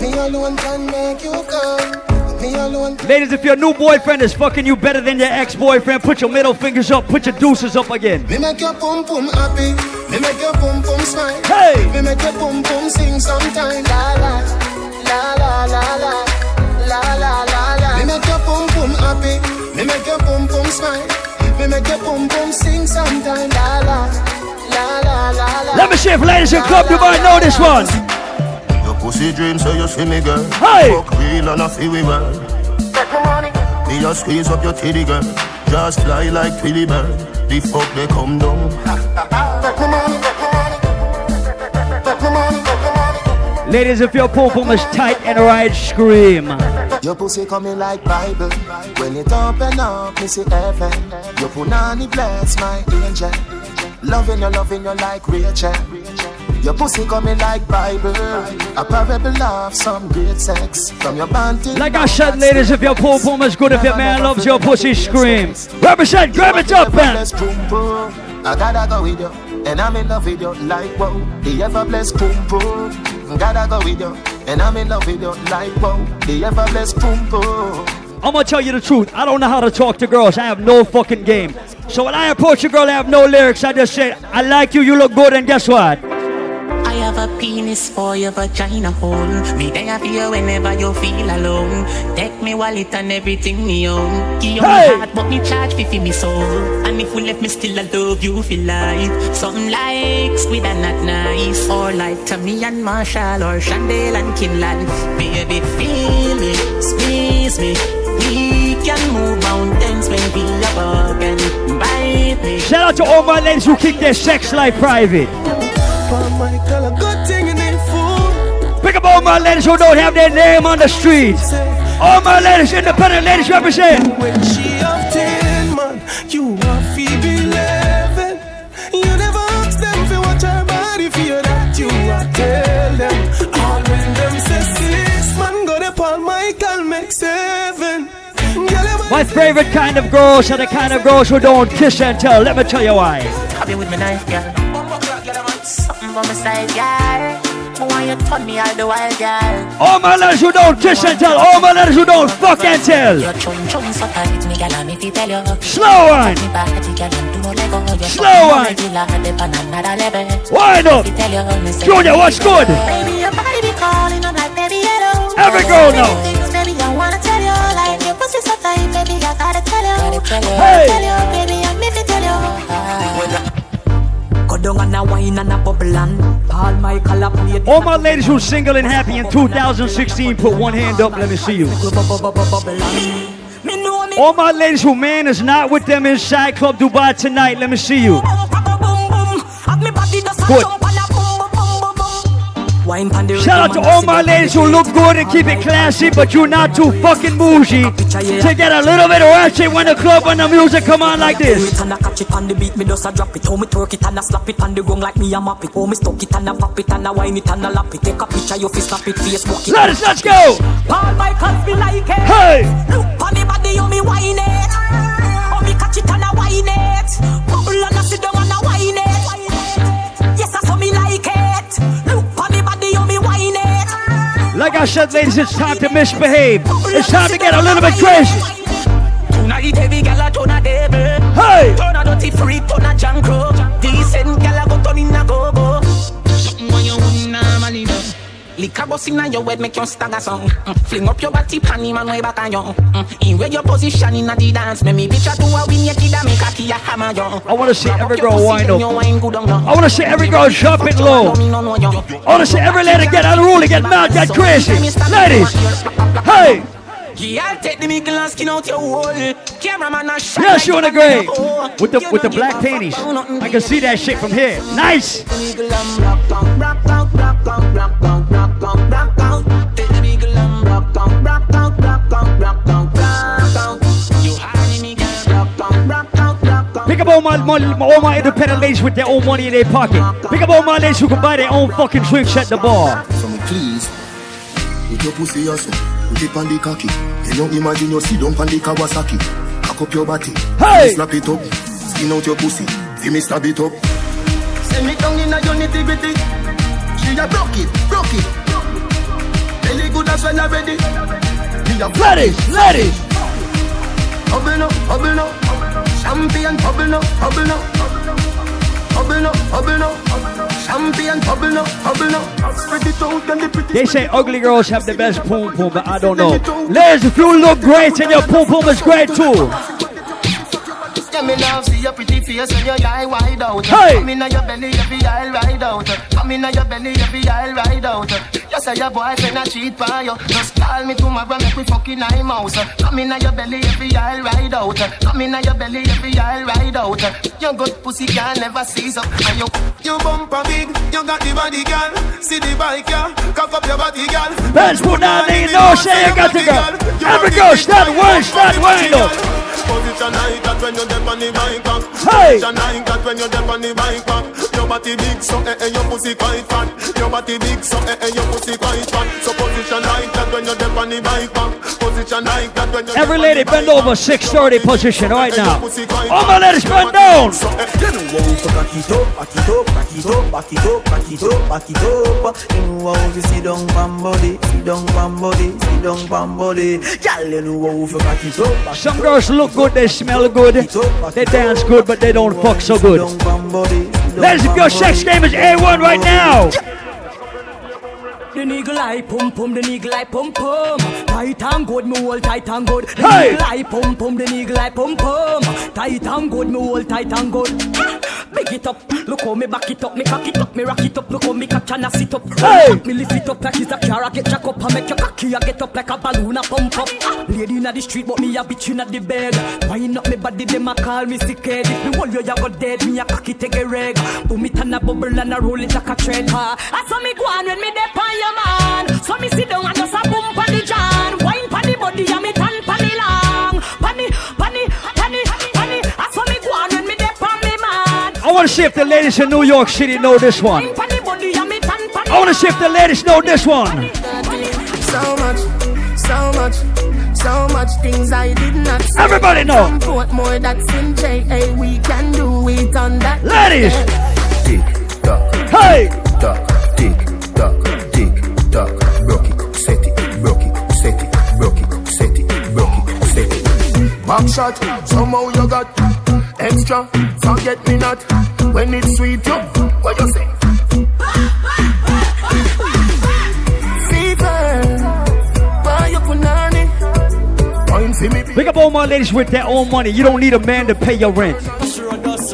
Me alone can make you come. Me alone. Ladies, if your new boyfriend is fucking you better than your ex-boyfriend, put your middle fingers up, put your deuces up again. Me make your pum pum happy. Me make your pum pum smile. Hey. Me make your pum pum sing sometime. La la la la la la la la la la. Me make your pum pum happy. Me make your pum pum smile. Me make your pum pum sing sometime. La la la la la la. Let me see if ladies in Club you might know this one. Your pussy dream, so you see me, girl. Hey! Fuck real and I feel we well. Me a squeeze up your titty, girl. Just fly like Twilly bird. The fuck they come down. Ladies, if your pum pum is tight and right, scream. Your pussy coming like Bible. When it open up, me see heaven. Your punani bless my angel. Loving you, loving you like Rachel. Your pussy coming like Bible. A parable of some great sex. From your band Like I said, ladies, if your pum pum is good, if your man loves your pussy, scream. Represent, grab it up, man. I gotta go with you, and I'm in love with you like whoa. The ever blessed boom boom. Gotta go with you, and I'm in love with you like whoa. The ever blessed boom boom. I'm gonna tell you the truth. I don't know how to talk to girls. I have no fucking game. So when I approach a girl, I have no lyrics. I just say, I like you, you look good, and guess what? I have a penis for your vagina hole. Me there for you whenever you feel alone. Take me wallet and everything me own. Give you Hey! my heart, but me charge fee for me soul. And if we left me still, I love you for life. Something like squid and not nice. Or like Tommy and Marshall or Chandel and Kinlan. Baby, feel me, squeeze me. We can move mountains when we are walking. Bite me. Shout out to all my ladies who keep their sex life private. Up all my ladies who don't have their name on the street. All my ladies, independent ladies represent. When she of 10, man, you are Phoebe 11. You never ask them to watch her body for you that you are tell them. All when them say six, man, go to Paul Michael, make seven. My favorite kind of girls are the kind of girls who don't kiss and tell. Let me tell you why. Have you with me knife, girl? Something on my side, girl. Want you turn me all the while, girl. All my ladies you don't kiss and tell. All my ladies you don't fuck and tell. Your chum chum so tight, me girl, and if you tell you. Slow one. Me body, girl, and do no lego. Your Slow one. Regular, dip on another level. Wind up. If you tell you, me say- Junior, what's good? Baby, your body be calling, I'm like, baby, hello. Every girl Many know. things, baby, I wanna tell you. Like, your pussy so tight, baby, I gotta tell you. Gotta tell you. Hey. Tell you, baby, I'm if you tell you. Go down and a wine and a bubble and Paul Michael a play All my ladies who are single and happy in 2016, put one hand up. Let me see you. All my ladies who man is not with them inside Club Dubai tonight. Let me see you. Good. Wine pan the Shout out to all my ladies who look good and keep it classy, but you're not too fucking bougie to get a little bit ratchet when the club when the music come on like this. and I catch it on the beat, me just a drop it. How me twerk it and I slap it on the ground like me a map it. How me stuck it and I pop it and I wine it and I lap it. Take a picture, you fi snap it, Facebook it. Let us, let's go. Paul feel like it. Hey. Look on the body, you me wine it. How me catch it and I wine it. Bubble and I sit down Like I said, ladies, it's time to misbehave. It's time to get a little bit crazy. Hey! Turn a dirty freak, turn a jankro. Decent gal go turn in a go Lick a inna your head, make stagger song. Mm. Fling up your body, pan him and way back on you. Mm. In where your position inna the dance, make me picture to a win kid and make a key a hammer you. I want to see every girl up. Wine you. I want to see every girl drop it low. I want to see every lady get unruly, get mad, get crazy. Ladies, hey! Yeah, take the mickle and skin out your hole. Cameraman a shot Yes, like you in the a grave oh. with the with the black panties. I can see that shit from here. Nice. Pick up all my, my all my independent ladies with their own money in their pocket. Pick up all my ladies who can buy their own fucking drinks at the bar. So please, with your pussy also, put it on the cocky. Can you imagine you sit down on the Kawasaki? Cock up your body, hey! slap it up, skin out your pussy, see me stab it up. Send me down in a your nitty gritty. She a broke it, broke it. Belly good as well already. Me a ladies, ladies. Bubble no, bubble no. Champion bubble no, bubble no. Bubble no, bubble no. Bubble bubble no. Spread it out and the pretty. They say ugly girls have the best poom poom, but I don't know. Ladies, if you look great and your poom poom is great too. Yeah, me love see your pretty face when your eye wide out. Hey! Come inna your belly, every eye ride out. Come inna your belly, every eye ride out. You say your boyfriend a cheat by you. Just call me tomorrow, make we fucking eye mouse. Come inna your belly, every eye ride out. Come inna your belly, every eye ride out. Your good pussy can never seize up. And you, You bumper big, you got the body, girl. See the bike, yeah. Cock up your body, girl. Let's put down the no say you got to go. Every girl, start one, start wind up. Position like that when you're on the bike back. Hey! Position like that when you're deep on the bike back. Your body big, so eh eh, your pussy quite fat. Your body big, so eh eh, your pussy quite fat. So position like that when you're deep on the bike back. Position like that when you're Every lady bend over 630 position right now. All my ladies bend down. You know how to back it up, back it up, back it up, back it up, back it up, back it up. You know how to sit down pam body, sit down pam body, sit down pam body. Girl, you know how to back it up. Some girls look good, they smell good, they dance good, but they don't fuck so good. Ladies, if your sex game is A1 right now. The niggle eye pum pum, the niggle eye pum pum. Tight and good, me hold tight and good. The Hey! eye pum pum, the niggle eye pum pum. Tight and good, me hold tight and good. Big it up, look how me back it up, me cock it up, me rock it up, look how me catch and I sit up. Hey! Me lift it up like it's a car, I get jack up, I make your cocky, I get up like a balloon, I pump up. Lady inna the street, but me a bitch inna the bed. Wind up me body, them a call me sick head. If me hold you, you go dead, me a cocky take a reg. Boom it and a bubble and a roll it like a tread. Ah, I saw me go on when me dep on your man. So me sit down and just a boom pan the jam. Wine pan the body and me tan want to see if the ladies in New York City know this one. Wine pan the body and me tan pan I want to see if the ladies know this one. So much, so much, so much things I did not say. Everybody know. Some put more that's in J.A. We can do it on that. Ladies. Tick tock, Hey! tock, tick tock, tick tock. Broke it, set it, broke it, set it, broke it, set it, broke it, set it. Back shot, somehow you got extra. Forget me not when it's sweet. You, what you say? Fever, why you punani? Wine see me Pick up all my ladies with their own money. You don't need a man to pay your rent.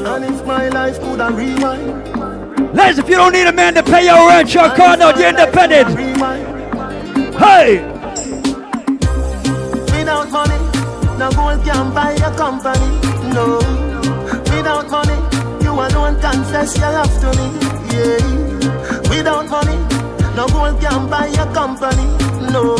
And if my life could have rewind, Ladies, if you don't need a man to pay your rent, your car note, you're independent. Hey! without money, no gold can buy a company. No, without money, you alone confess your love to me. Yeah, without money, no gold can buy your company. No,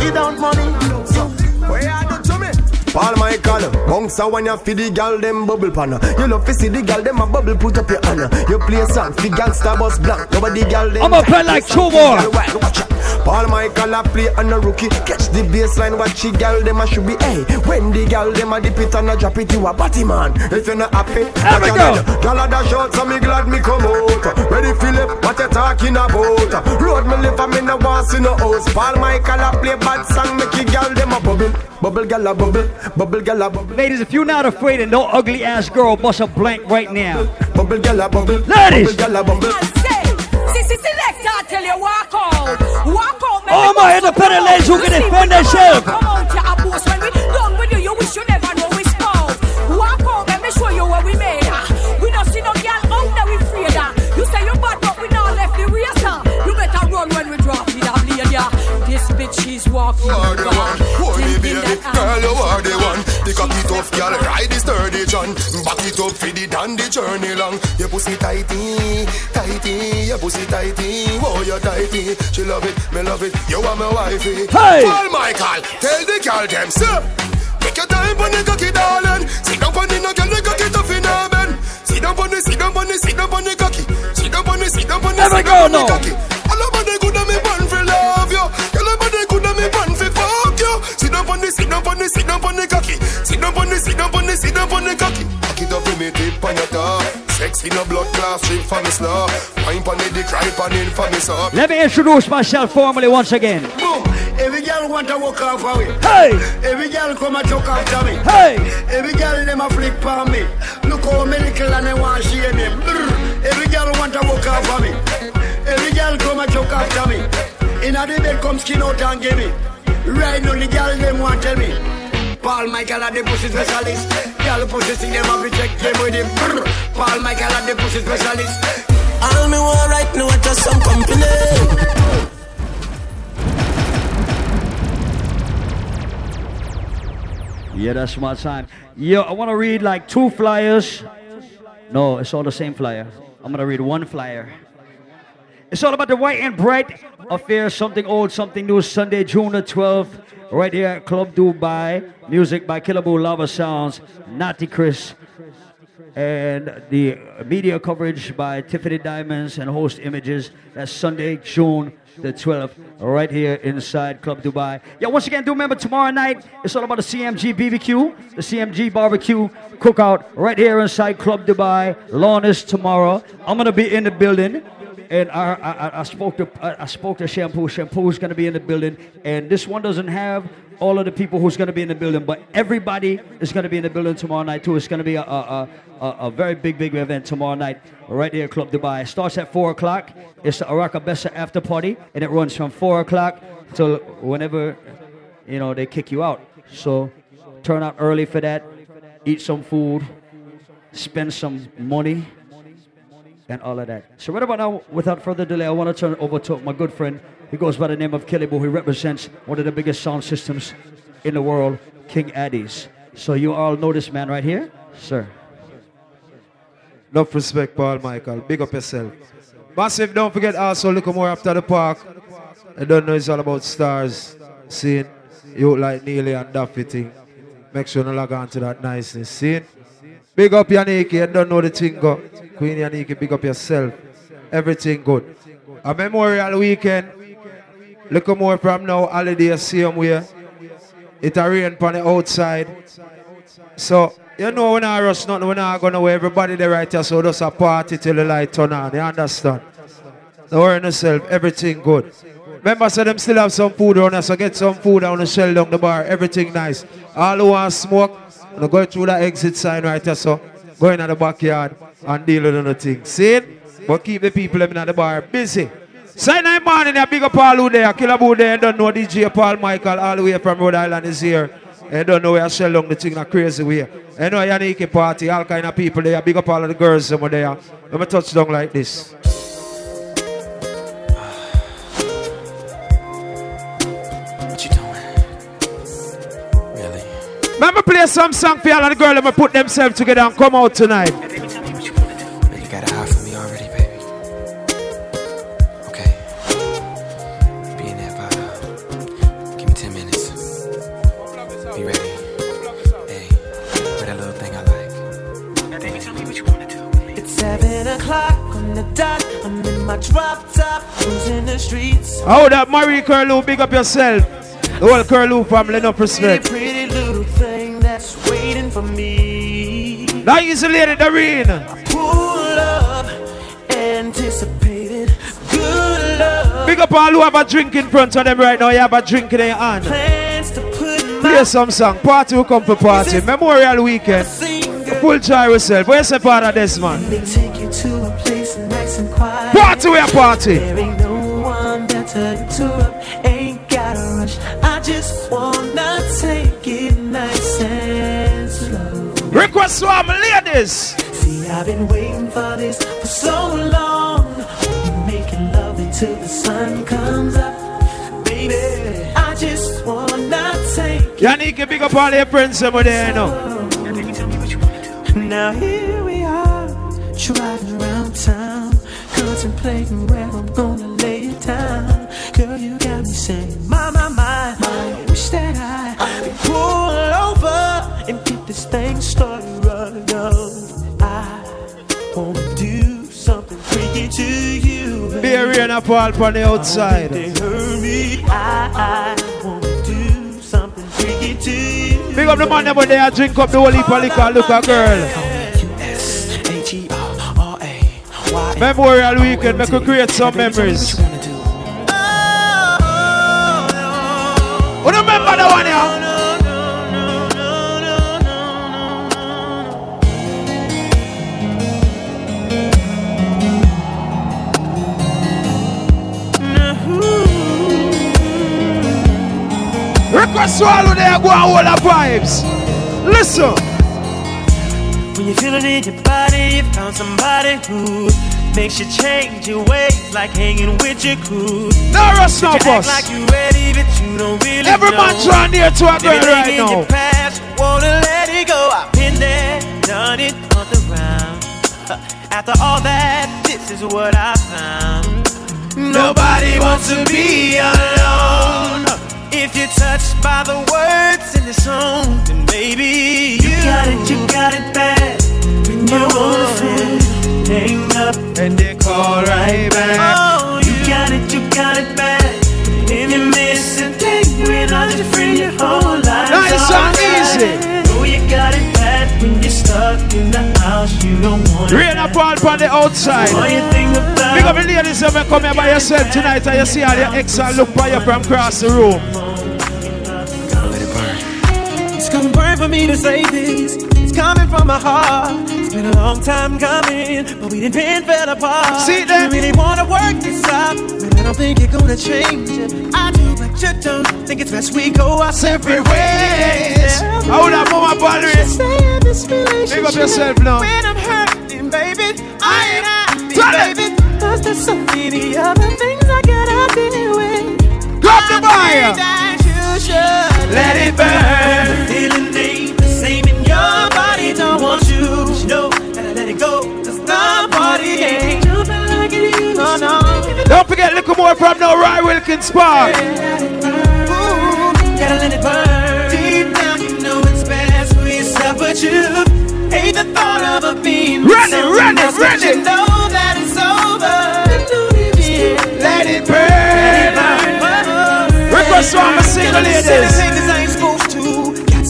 without money, you. Where you do to me? Paul Michael, bounce a when you feed the gal them bubble pan. You love to see the gal them a bubble put up your hand. You play song, fi gangsta bus black. Nobody gal them. I'ma play like two more. Paul Michael a play on a rookie. Catch the baseline, watch the gal them a should be. Hey, when the gal them a dip it and a drop it, you a batty man. If you're not happy, There we go. Gal a dash out, so me glad me come out. Ready Philip, what you talking about? Road me live and me no want see no house. Paul Michael a play bad song, make the gal them a bubble, bubble gal a bubble, bubble gal a bubble. Ladies, if you're not afraid of no ugly ass girl, bust a blank right now. Bubble gal a bubble, Ladies. bubble gal a bubble. Sissy selector, I tell you, walk out. Walk out, man. All my independent ladies who can defend themselves. Come on, to a boss when we done with you, you wish you never know we spouse. Walk out, let me show you what we made. ah. We don't see no girl out there we afraid of. You say you bad, but we not left the racer. You better run when we drop it, I bleed ya. This bitch, she's walking. You are the one, hold me Thinking baby, girl you are the one. The cocky tough girl, ride the sturdy John. Back it up for the dan the journey long. Your pussy tighty, tighty, your pussy tighty, oh you tighty. She love it, me love it, you are my wifey. Hey! Paul Michael, tell the girl them sir. Take your time on the cocky darling. Sit down on the no girl the cocky tough in her bed. Sit down on the, sit down on the, sit down on the cocky. Sit down on the, sit down on the, sit down on the cocky. The, sit down on the, sit down on the cocky. Sit down on the, sit down on the, sit down on the cocky. Cock it up with me tip on your top. Sexy no blood class strip for me slow. Wine pon the dick, right pon in for me. Let me introduce myself formally once again. Boom. Every girl want to walk off away. Hey! Every girl come and choke after me. Hey! Every girl them a flick on me. Look how me little and they want share me. Brr. Every girl want to walk off of me. Every girl come and choke after me. Inna the bed come skin out and give me. Right now the girl them want tell me. Paul Michael at the pussy specialist. Girl pussy see them have to check them with him. Brr. Paul Michael at the pussy specialist. All me want right now is just some company. Yeah, that's my time. Yo, I want to read like two flyers. No, it's all the same flyer. I'm going to read one flyer. It's all about the White and Bright affair, something old, something new, Sunday, June the 12th, right here at Club Dubai. Music by Killable Lava Sounds, Natty Chris, and the media coverage by Tiffany Diamonds and Host Images. That's Sunday, June the 12th, right here inside Club Dubai. Yeah, once again, do remember tomorrow night, it's all about the CMG BBQ, the CMG barbecue cookout, right here inside Club Dubai. Lawn is tomorrow. I'm gonna be in the building. And I, I, I- spoke to I, spoke to Shampoo. Shampoo's gonna be in the building, and this one doesn't have all of the people who's gonna be in the building, but everybody is gonna be in the building tomorrow night too. It's gonna be a a, a, a very big big event tomorrow night right here at Club Dubai. It starts at four o'clock. It's the Oracabessa after party, and it runs from four o'clock till whenever you know they kick you out. So turn out early for that. Eat some food, spend some money and all of that. So right about now, without further delay, I want to turn it over to my good friend. He goes by the name of Boo. He represents one of the biggest sound systems in the world, King Addies. So you all know this man right here, sir. Enough respect, Paul Michael. Big up yourself. Massive, don't forget also look more after the park. I don't know it's all about stars. Seeing you like Neely and Daffy thing. Make sure you log on to that niceness. Seeing? Big up Yaniki, I don't know the thing go. Queen Yaniki, big up yourself. Everything good. A Memorial Weekend. Look more from now, holiday way. It a rain on the outside. So, you know when I rush nothing, when I go nowhere, everybody there right here, so just a party till the light turn on. You understand? Don't worry yourself, everything good. Remember, so them still have some food on us, so get some food on the shell down the bar, everything nice. All who want smoke, you go through the exit sign right there, so go in the backyard and deal with the thing. See? But keep the people in at the bar busy. Sign night morning, a big up who there, Killaboo there, don't know DJ Paul Michael, all the way from Rhode Island is here. I don't know where I shell down the thing in a crazy way. I know Yannick party, all kind of people there, big up all of the girls over there. Let me touch down like this. Remember play some song for y'all and the girl let me put themselves together and come out tonight. Man, you got a high for me already, baby. Okay. Be in there by. Give me 10 minutes. Be ready. Hey, with that little thing I like. Now, baby, tell me what you wanna do. It's seven o'clock on the dot. I'm in my drop top, cruising the streets. How that Marie Curlew, big up yourself. The whole Curlew family, no Pretty, respect. pretty little thing that's waiting for me. Now you see lady Doreen. Pull up, anticipated. Good love. Big up all who have a drink in front of them right now. You have a drink in your hand. Plans to put Play some song. Party will come for party. Memorial weekend. Full try yourself. Where's the part of this man? They to a place nice and. Party a party. There ain't no one better to interrupt. Ain't gotta rush. I just wanna take it nice and slow. Request swam ladies. See, I've been waiting for this for so long. Making love until the sun comes up, baby. I just wanna take. Yannick, big up all your friends over there, you know. Now here we are, driving around town, contemplating where I'm gonna lay it down. Girl, you got me saying, my, my, my, I wish that I could pull over and get this thing started now. I wanna do something freaky to you, baby. Be a and fall on the outside. They hurt me. I, I wanna do something freaky to you. Big up the man over there, drink up the whole heap of liquor, look a girl. Memorial weekend, make we create some memories. The one here? Request swallow there, go and hold the vibes. Listen. When you feel it in your body, you found somebody who makes you change your ways, like hanging with your crew. No rush, no You act like you ready, but you don't really Every know. man trying near to a girl Everything right in now. your past, wanna let it go. I've been there, done it on the ground. <laughs> After all that, this is what I found. Nobody wants to be alone. If you're touched by the words in the song, then maybe you, got it, you got it bad. When you wanna feel, hang up and they call right back. Oh, you got it, you got it bad. If you miss a day without your friend, your whole life. Nice and easy. Oh, you got it bad when you're stuck in the house. You don't want Rain and fall on the outside. All you think about Big up the ladies who may come here by yourself tonight and you see all your ex and look by you from across the room. It's gonna burn for me to say this. Coming from my heart. It's been a long time coming, but we didn't been fell apart. See that? You really wanna work this out, but I don't think you're gonna change it. I do, but you don't. Think it's best we go our separate ways. Hold up, Mama Valerie. Stay in this relationship. Big up yourself now. When I'm hurting, baby, I ain't happy, baby. Cause there's so many other things I gotta deal with. Grab the fire. That you should let it burn. Don't forget, look more from now, Roy Wilkins Park. Ooh, gotta let it burn. Deep down, you know it's best for yourself, but you hate the thought of it being Run it, run it, run you it. know that it's over. Let it burn. Request from a single ladies.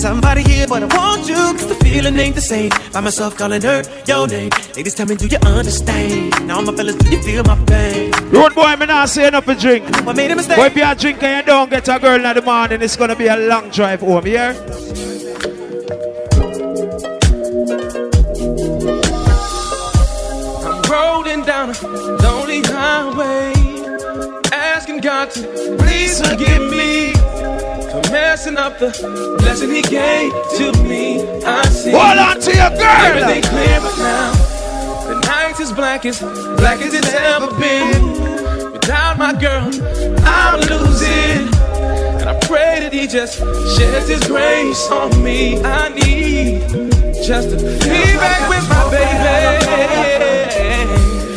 Somebody here, but I want you. Cause the feeling ain't the same. By myself calling her your name. Ladies, tell me, do you understand? Now, my fellas, do you feel my pain? Road boy, me not say up for drink. I made a mistake. But if you're drinking and you don't get a girl in the morning, it's gonna be a long drive home, yeah? I'm rolling down a lonely highway, asking God to please forgive me for messing up the blessing He gave to me. I see. Hold on to your girl. Everything clear but now. The night is black as black as it's ever been. Without my girl, I'm losing. And I pray that He just sheds His grace on me. I need just to be back with my baby.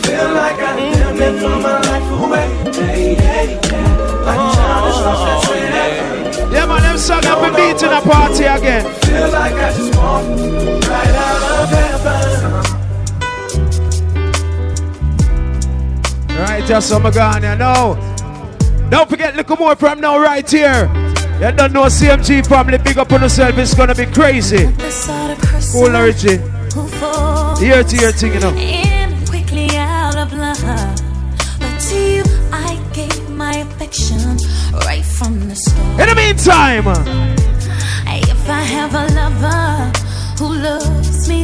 Feel like I damn near threw my life away. Hey, hey, yeah. Like a childish love that's in yeah, man, them song have been beat in a party again. Feel like I just want right out of heaven. Right, just some Don't forget, look more from now right here. You don't know CMG family, big up on yourself, it's gonna be crazy. Cool energy. Year to thing, you know. Quickly out of love, but to you I gave my affection from the start. In the meantime, If I have a lover who loves me,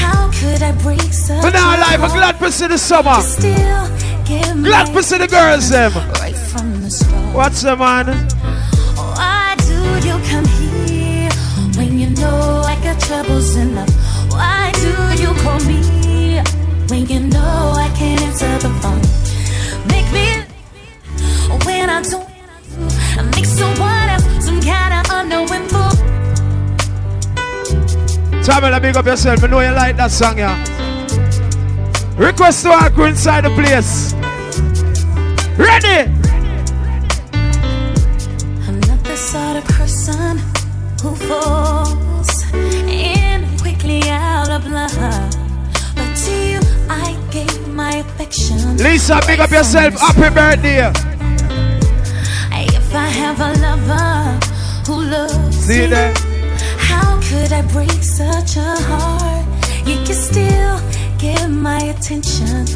how could I break such but now life, I'm glad to see the summer. Still give Glad to see the girls, them. right from the start. What's the man? Why do you come here when you know I got troubles enough? Why do you call me when you know I can't answer the phone? Make me when I don't. Make someone else some kind of unknowing fool. Tamela, big up yourself. I know you like that song, yeah. Request to our crew inside the place. Ready? I'm not the sort of person who falls in quickly out of love. But to you, I gave my affection. Lisa, big up yourself. Happy birthday. I have a lover who loves See you me, there. how could I break such a heart? You can still give my attention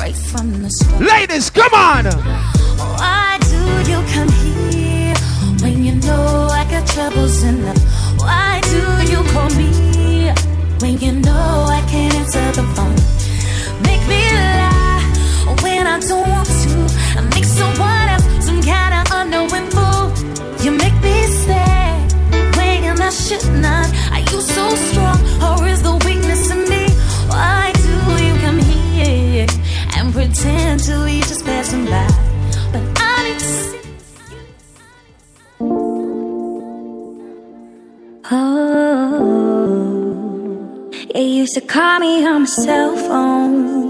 right from the start. Ladies, come on. Oh, why do you come here when you know I got troubles enough? Why do you call me when you know I can't answer the phone? Make me lie when I don't want to. I make someone else some kind of unknowing fool. You make me sad when I should not. Are you so strong or is the weakness in me? Why do you come here and pretend to be just passing by? But I need to see. Oh, you used to call me on my cell phone.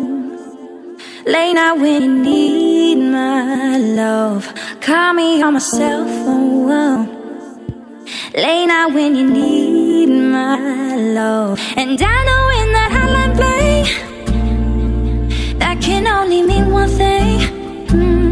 Late night when you need my love. Call me on my cell phone. Late night when you need my love. And I know in that hotline bling, that can only mean one thing. Mm,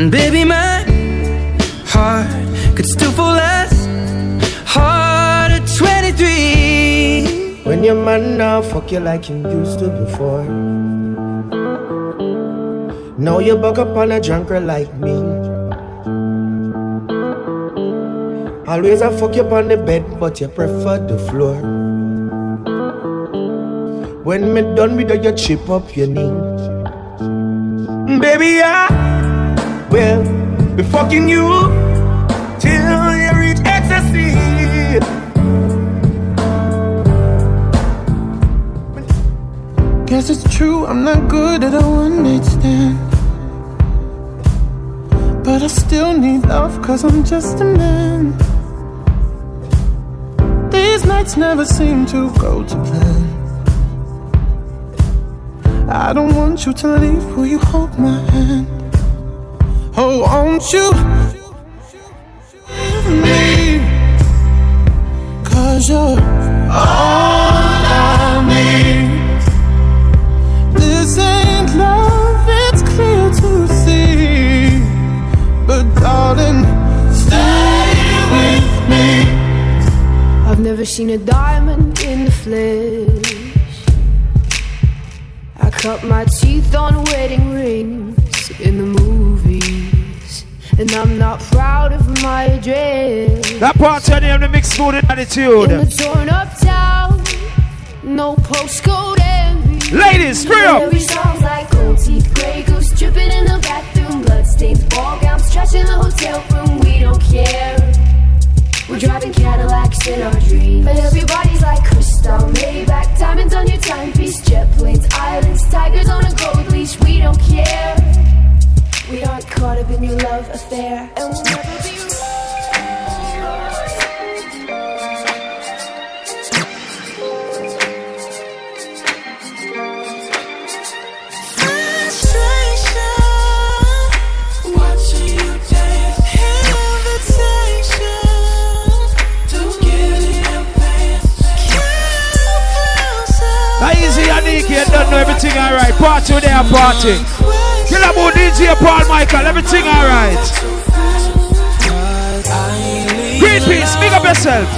And baby, my heart could still fall as hard at 23. When your man now fuck you like you used to before. Now you buck up on a junker like me. Always I fuck you on the bed, but you prefer the floor. When me done with you, you chip up your knee. Baby, I will be fucking you till you reach ecstasy. Guess it's true, I'm not good at a one night stand. But I still need love, cause I'm just a man. These nights never seem to go to plan. I don't want you to leave, will you hold my hand? Oh, won't you with me? Cause you're all I need. This ain't love, it's clear to see. But darling, stay with me. I've never seen a diamond in the flesh. I cut my teeth on wedding rings in the movies. And I'm not proud of my address. That part of the mixed food and attitude. In the torn up town, no postcode envy. Ladies, free up. Every songs like gold teeth, gray goose dripping in the bathroom, bloodstains, ball gowns, trash in the hotel room. We don't care. We're driving Cadillacs in our dreams. But everybody's like crystal, Maybach, diamonds on your timepiece, jet planes, islands, tigers on a gold leash. We don't care. We aren't caught up in your love affair, and we'll never be. Now easy Yannick, you don't know everything alright. Party with their party. Killaboo DJ Paul Michael, everything alright. Greenpeace, big up yourself.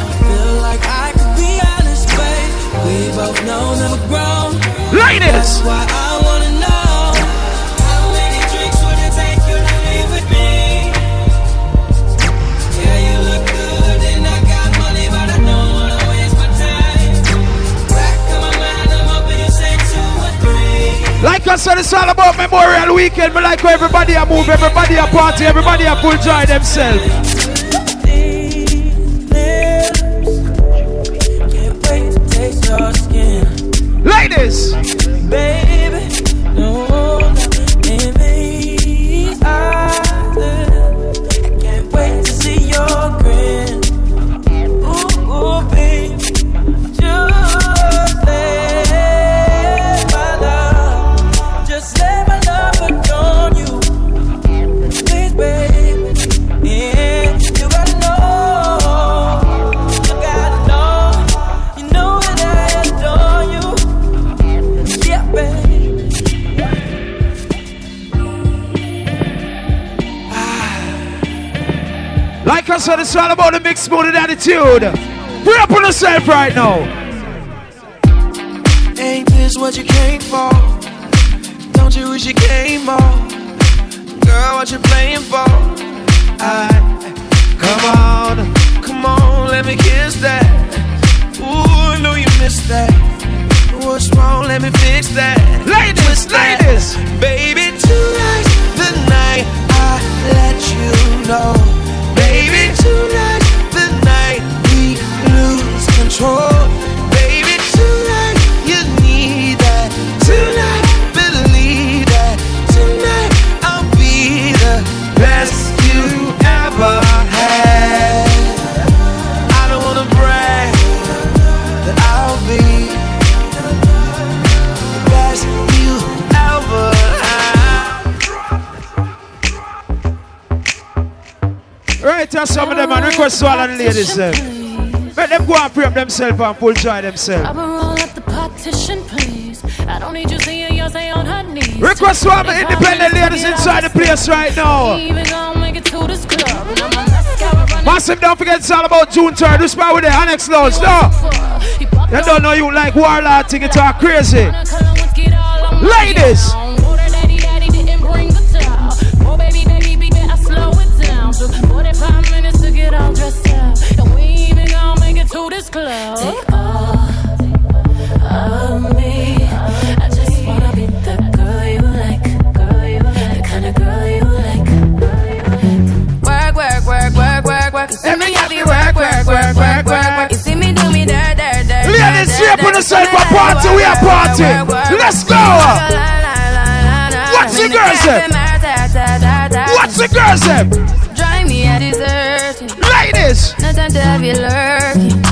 Never grown. Ladies. Like I said, it's all about Memorial Weekend. But like everybody a move, everybody a party, everybody a full joy themselves. Ladies. Baby, it's all about the mixed mood and attitude. Free up on yourself right now. Ain't this what you came for? Don't you wish you came more? Girl, what you playing for? I come on, come on, let me kiss that. Ooh, I know you missed that. What's wrong? Let me fix that. Ladies, ladies, baby, tonight's the night I let you know. Baby, Some of them and request to all of the ladies. Them. Let them go and free up themselves and full joy themselves. Been rolling up the partition, please. I don't need you seeing Beyonce on her knees. Request to all the independent ladies inside the place right now. Even gonna make it to this I'm a mascara running Massive, don't forget it's all about June 3rd. This part with the Annex Lounge. No. You don't know you like warlord thing, it's all crazy. Ladies. Club. Take all of me. I just wanna be the girl you like. The kind of girl you like. Work, work, work, work, work, work. You see me have you work, work, work, work, work, work. You see me do me dirt, dirt, dirt. Ladies, the party, we are party. Let's go. What's the girl say? What's the girl say? Eh. Drive me a dessert. Ladies. No time to have you lurking.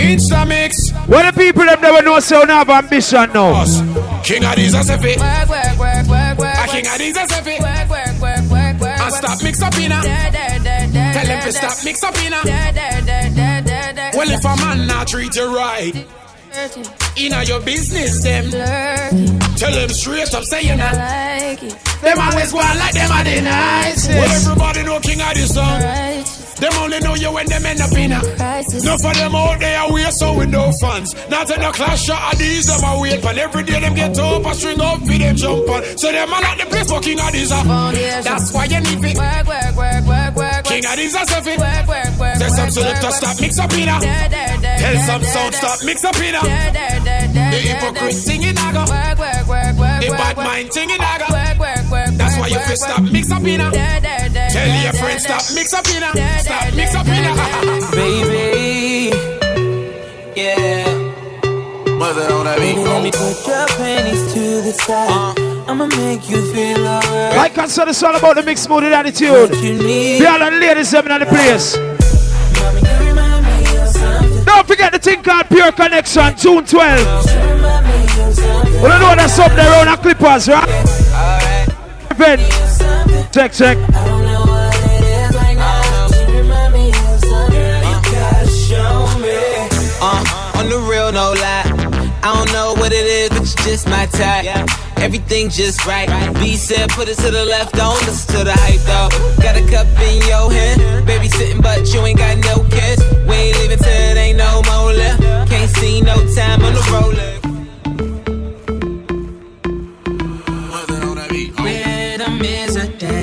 Insta mix. What the people them never know say oh, we don't have ambition now. King of these a work. A king of these a work, work. And stop mix up inna. Tell them to stop mix up inna. Well if a man not treat you right. Inna your business them. Tell them straight up say you not. Them always go on like them are the nicest. Well everybody know king of this song. Them only know you when them end up in a crisis. No for them out there we so with no fans. Not in a clash shot of these them a wait And every day them get up a string up for them jump on. So them a like the place for king of oh, these That's why you need it. Work, work, work, work, work. King of these a self it. Work, work, work, Tell some selector stop mix up in a Tell some sound stop mix up in a The hypocrite thing in a go. Work, work, work, work, The bad mind thing in a go why you work, stop mix up in a Tell your friends stop mix up in Stop mix up in <laughs> Baby, yeah. Mother on that Baby, let me put your panties to the side. I'ma make you feel alright. Like I said, it's all about the mixed mood and attitude. The other ladies them in the place. Don't forget the thing called Pure Connection, June 12. We don't know that's up there around the Clippers, right? Check, check. Uh, on the real, no lie. I don't know what it is, but you just my type. Everything just right. B said, put it to the left, don't listen to the hype, though. Got a cup in your hand, baby sitting, but you ain't got no kiss. We ain't leaving till it ain't no more left. Can't see no time on the roller.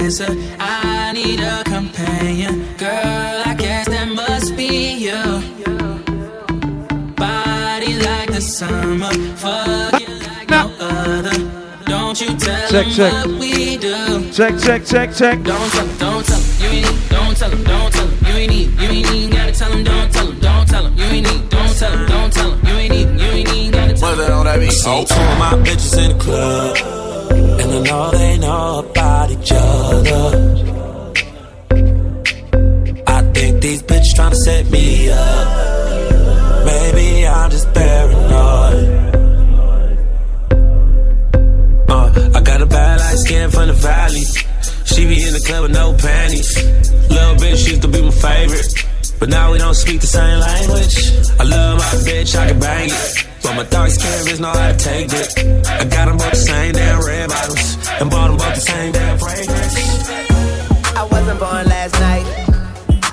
A dancer. I need a companion. Girl, I guess that must be you. Body like the summer. Fuck you like no other. Don't you tell Check, them check. what we do. Check, check, check, check. Don't tell 'em, don't tell 'em, you ain't need, don't tell 'em, don't tell 'em, you ain't need, you ain't even gotta tell 'em, don't tell 'em, don't tell 'em, you ain't need, don't tell 'em, don't tell 'em, you ain't need, you ain't even gotta tell 'em. Mother on that beat. See two of my bitches in the club, and I know they know about each other. I think these bitches tryna set me up. Maybe I'm just paranoid. Uh, I got a bad light skin from the valley. She be in the club with no panties. Little bitch used to be my favorite. But now we don't speak the same language. I love my bitch, I can bang it. But my dark skin bitch know how to take it. I got them both the same damn red bottles. And bought them both the same damn fragrance. I wasn't born last night.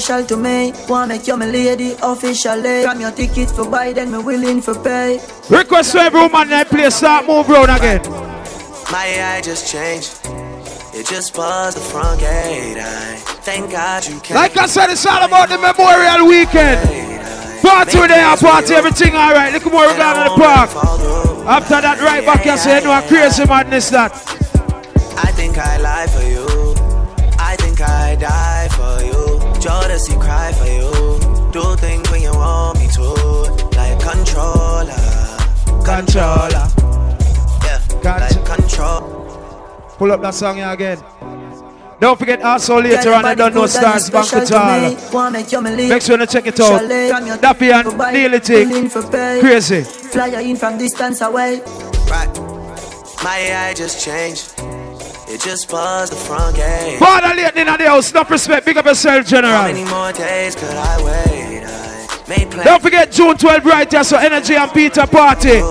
special to me. Wanna make you my lady officially. Grab your ticket for buy, then me willing for pay. Request for every woman that play start move round again. My AI just changed. It just buzzed the front gate. I thank God you came. Like I said, it's all about the Memorial Weekend. Party there, party everything alright. Look more down in the park. After that, right back here, say, no, I crazy madness that. I think I lie for you. I think I die for you. Cry for you. Do things when you want me to. Like controller. Controller. Yeah. Like control. Pull up that song here again. Don't forget also later Girl, on, I don't know body Stars Bank special at to all. me. Wanna make you my lady Make sure you check it out. officially. Grab your Daffy and for buy, Neely willing Tick. for pay. Crazy. Fly in from distance away. Right. My AI just changed. It just buzzed the front gate. Father late in the house, enough respect, big up yourself, How General. many more days could I wait? I. Don't forget June 12 right here, so Energy and Peter party. Aye,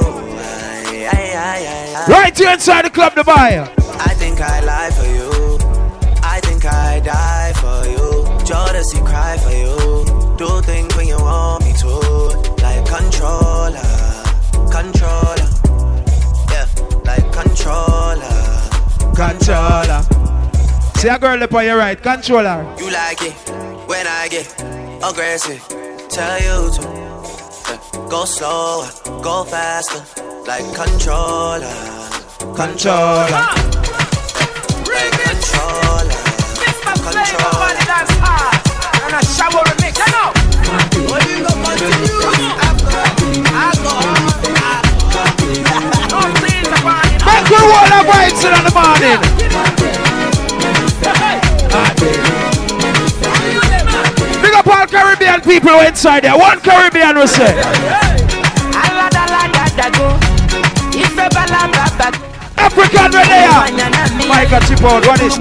aye, aye, aye. Right here inside the club, the buyer. I think I lie for you. I think I die for you. Jodeci cry for you. Controller. See a girl up on your right, controller. You like it when I get aggressive. Tell you to yeah, go slower, go faster. Like controller. Controller. Like controller. Controller. And a shower remix, you know. What you gonna continue? Morning. Big up all Caribbean people inside there. One Caribbean will say. African there. Michael Chipon, what is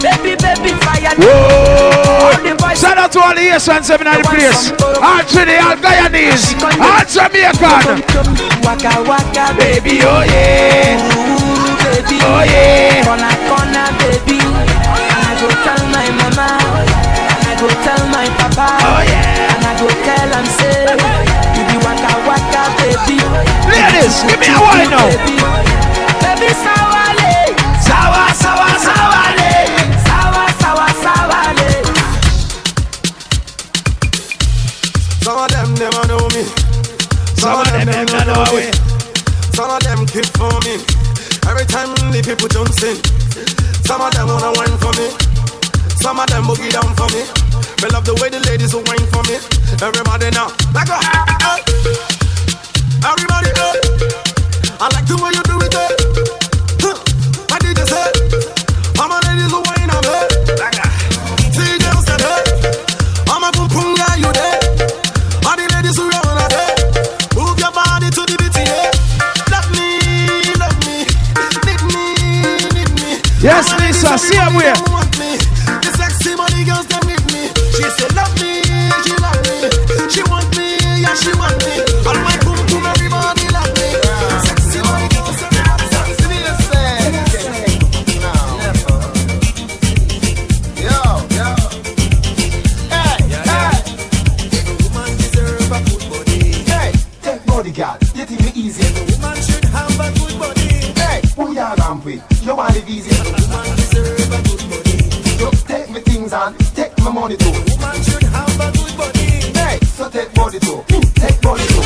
Baby, baby, fire. Whoa! Shout out to all the seven in the place. All Trinity, all Guyanese, all Jamaican. Waka waka, Baby, oh yeah. Ooh, baby, Oh yeah. Corner, corner, baby. And I go tell my mama. And I go tell my papa. Oh yeah. And I go tell them say, you be waka waka, baby. Ladies, give me a wine now. Baby, baby, Some of them never know me. Some of them keep for me. Every time the people jump in. Some of them wanna wine for me. Some of them boogie down for me. Me love the way the ladies will wine for me. Everybody now, like a hey. Everybody go. I like the way you do Yes, All the ladies Lisa, see everybody her where? them want me. The sexy money girls them need me. She say love me, she love me. She want me, yeah she want me. All my pum pum everybody love me. Sexy money girls everybody sexy me. Yo, yo. Hey, hey. Woman deserve a good body. Hey, take bodyguard. You think it easy? The woman should have a good body. Hey, who you around with? You want it easy? My money too. Woman should have a good body. Hey, so take body too. Take body too.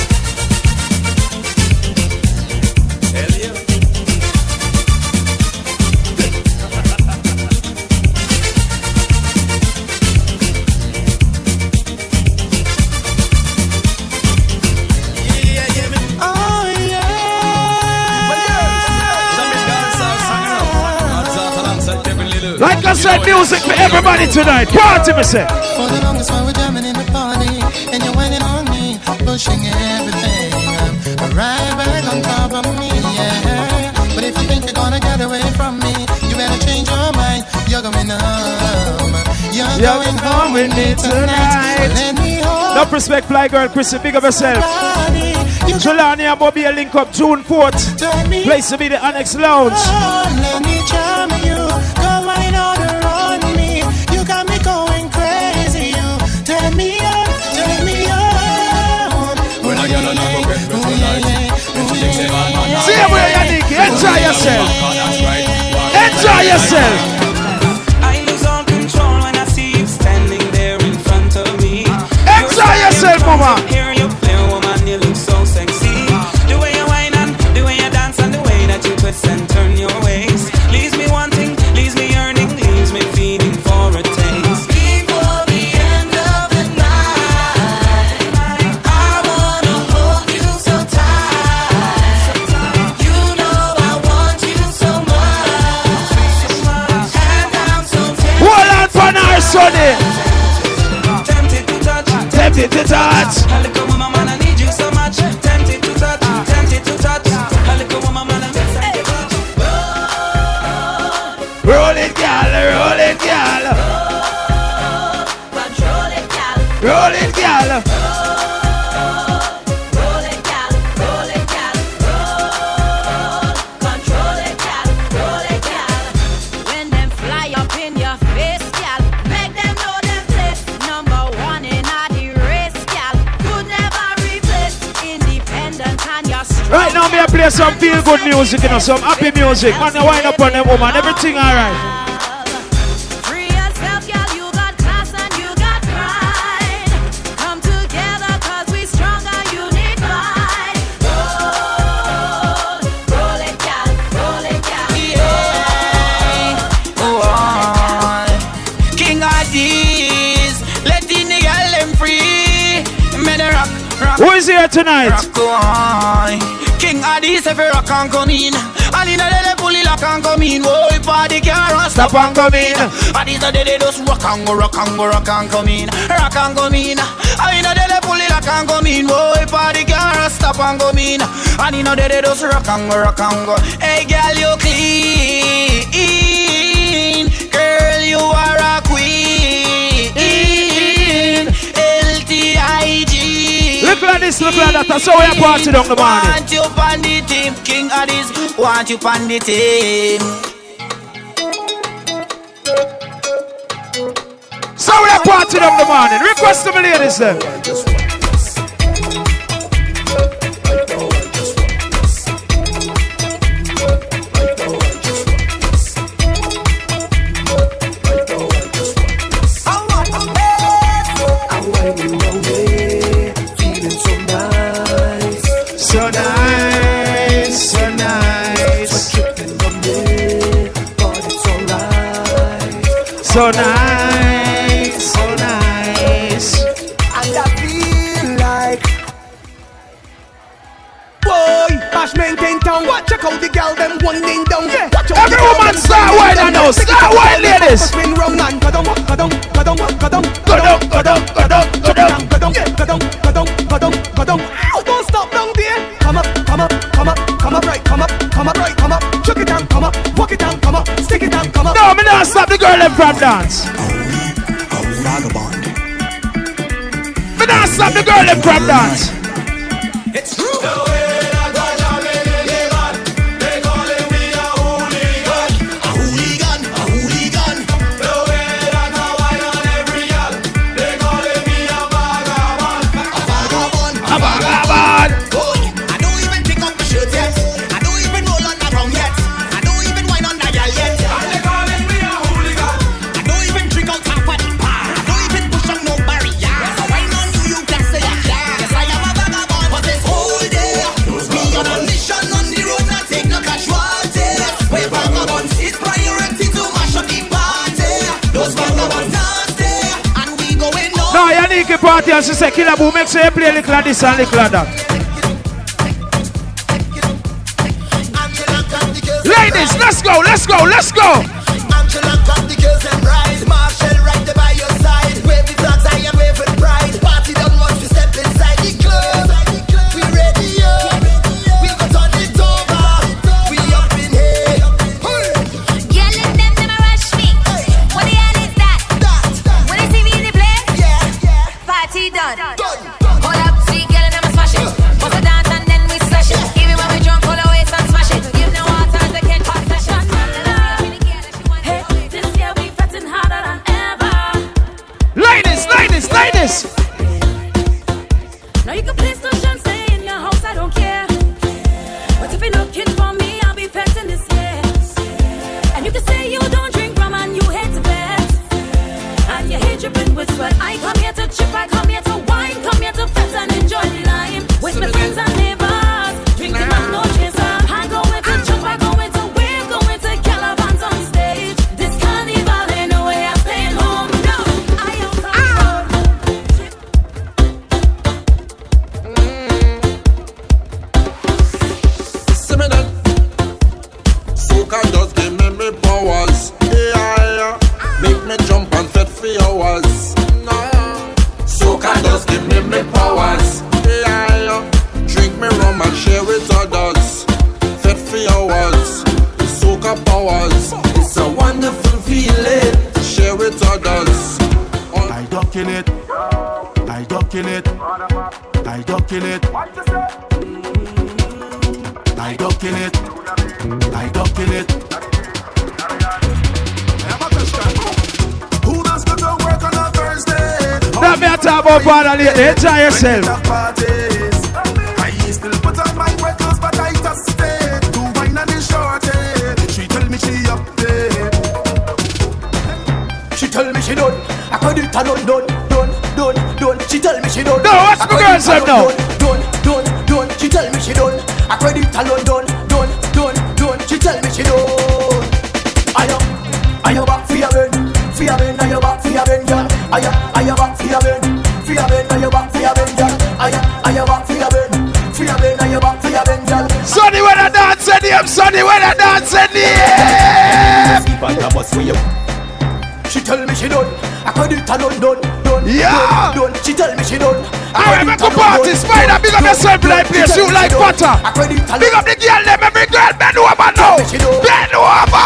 Like I said, music for everybody tonight. Party, me say. For the longest while we're jamming in the party, and you're whining on me, pushing everything. Right back on top of me, yeah. But if you think you're gonna get away from me, coming home. You're, You're going home with me tonight. Let me hold No respect, fly girl, Chrissy, big up yourself. Jelani and Bobby link up June 4th. Place to be the Annex Lounge. Oh, on, let me charm you. Go wine all around me. You got me going crazy. You turn me on, turn me on. When I get another breath, breath tonight. When she thinks I'm on my See you where Yannick, enjoy yourself. Enjoy yourself. I lose all control when I see you standing there in front of me. Enjoy yourself, mama. Some feel good music, you know, some happy music. Man, you wind up on them woman, everything alright. Free yourself, gal. You got class and you got pride. Come together 'cause we stronger, unified. Roll. Roll it, gal. Roll it, gal. Oh, King Addies, let the nigga them free. Me the rock, rock. Who is here tonight? On. King Addies, rock and come in. And in a day pull it lock and come in. If party can't stop and come in. Addies a day they just rock and go, rock and go, rock and come in. Rock and come in. And in a day pull it lock and come in. If party can't stop and come in. And in a day they just rock and go, rock and go. Hey, girl, you clean. This, look like that. That's how we party down the morning. Want you on the team, King Addies. Want you on the team. So we party down the morning. Request to the ladies then. So nice, so nice. And I feel like Boy, bash maintain town Check out the girl them winding down yeah. Watch out Every woman start winding down. now. Take it Start up, whining, take it up, ladies. Spin round and go down, go down, go down, go down, go down Go down, go down, go down, go down. yeah, go down, go down, go down, go down Ow, don't stop down there Come up, come up, come up, come up right, come up, girl them from dance. Me not stop the girl them from dance. It's true. Party and she Killaboo, make sure you play little of this and little of that. Ladies, let's go, let's go, let's go. Me a talk about. Enjoy yourself. On. She tell me she up there. She tell me she done. I could it and done, done, done, done. She tell me she done. No, what's my could girl it say and now? Done, done, done. She tell me she done. I could it and done, done, done, done. She tell me she done. I am, I am back for your ben, for your ben, I am back for your ben, girl. I am, I am back for your ben, for your ben, I am back for your ben, girl. I I am back for your ben, for your ben, I am back for your ben, girl. Sonny when I dance in him, Sonny when I dance in him. She tell me she done. I could it and done, done, Yeah. done, done. She tell me she done. Alright, make a party, Spider, big up yourself like place, you like butter. Big up the girl, them every girl, bend over now. Bend over.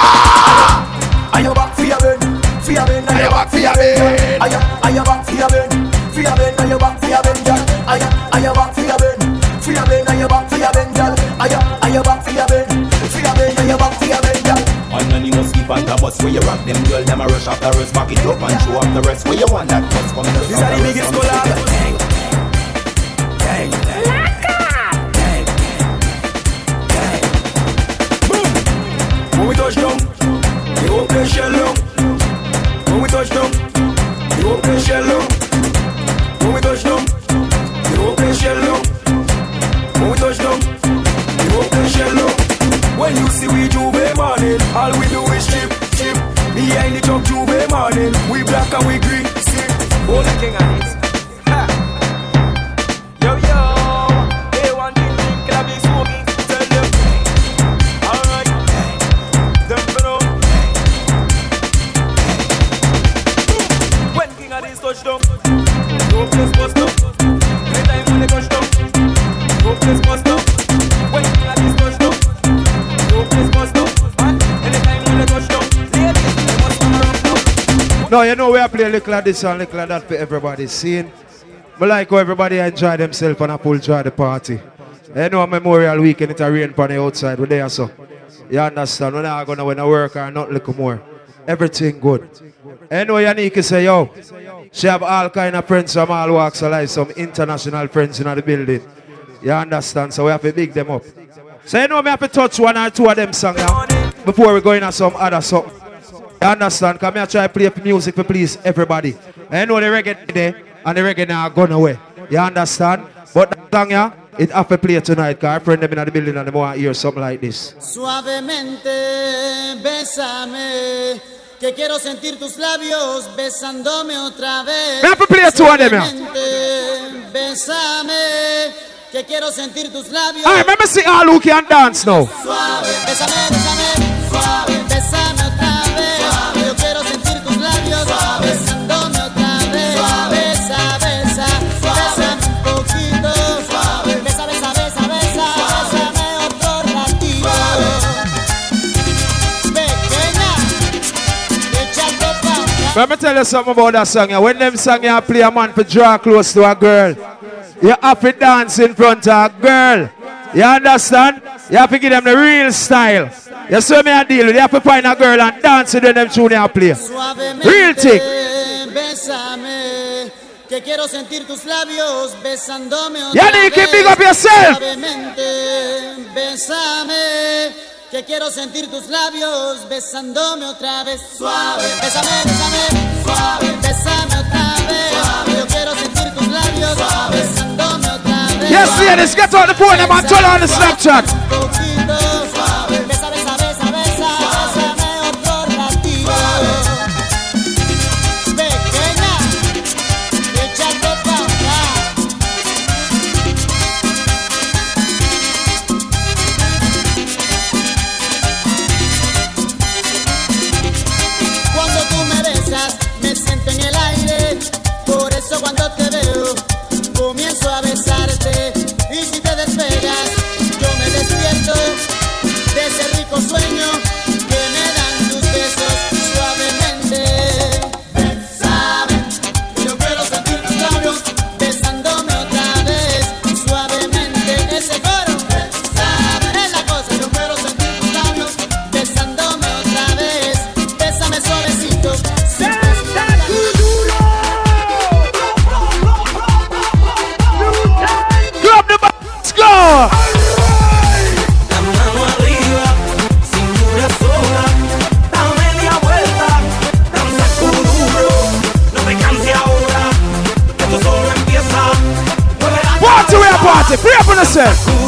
I am back for your ben, for your ben, I am back for your ben. I am, back for your ben, for your ben, I am back for your ben, girl. I am, I am back for your ben, for your ben, I am back for your ben, girl. Am, I am back for your ben, for your ben, I am back for your ben, girl. Anonymous keep on the bus where you rock them girl them a rush after us back it up and show up the rest where you want that bus come the These are the biggest collab. Gang, When we touch down, the whole place shell. When we touch down, the whole place shell. Place shell down. When we touch down, whole place shell down. When you see we J'ouvert morning, all we do is chip, chip. Behind the truck J'ouvert morning, we black and we green. See, all the king on <laughs> No, you know we are playing little of this and little of that for everybody. Seeing, I like how everybody enjoy themselves and I full joy the party. You know Memorial Weekend it a rain on the outside. We there so. You understand? We're not gonna when I work or not little more. Everything good. You know Yannick say yo. She have all kind of friends from all walks of life, some international friends in the building. You understand? So we have to big them up. So you know me have to touch one or two of them songs before we go into some other something. You understand? Come here, try play music for please everybody. I know the reggae there and the reggae now gone away. You understand? But that song yeah, it have to play tonight because our friend them in the building and they want to hear something like this. Suavemente, bésame, que quiero sentir tus labios besándome otra vez. Me have to play two of them, yeah. Bésame, que quiero sentir tus labios. Alright, remember see all who can dance now. Suave, bésame, bésame, suave, bésame Let me tell you something about that song. yeah. When them song you play a man for draw close to a girl, you have to dance in front of a girl. You understand? You have to give them the real style. You see me a deal with. You have to find a girl and dance with them tune you play. Real thing. Que quiero sentir tus labios besándome otra Yeah, vez. big up yourself. Que quiero sentir tus labios besándome otra vez. Suave, bésame, bésame, suave, bésame otra vez. Yo quiero sentir tus labios besándome otra vez. Yes, ladies, get on the phone turn on the Snapchat. party, free up on.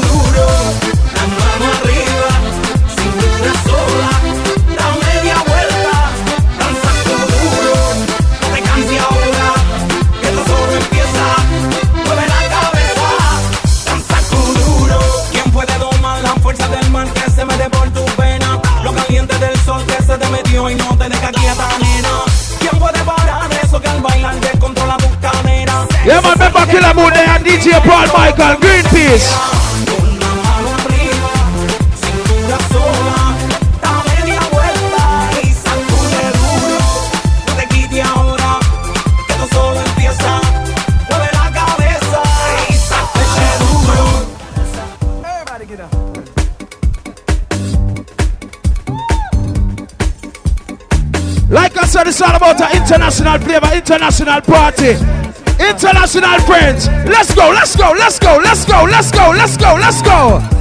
Yeah, my member Killaboo there and DJ Paul Michael, Greenpeace. Like I said, it's all about an international flavor, international party. International friends. Let's go, let's go, let's go, let's go, let's go, let's go, let's go.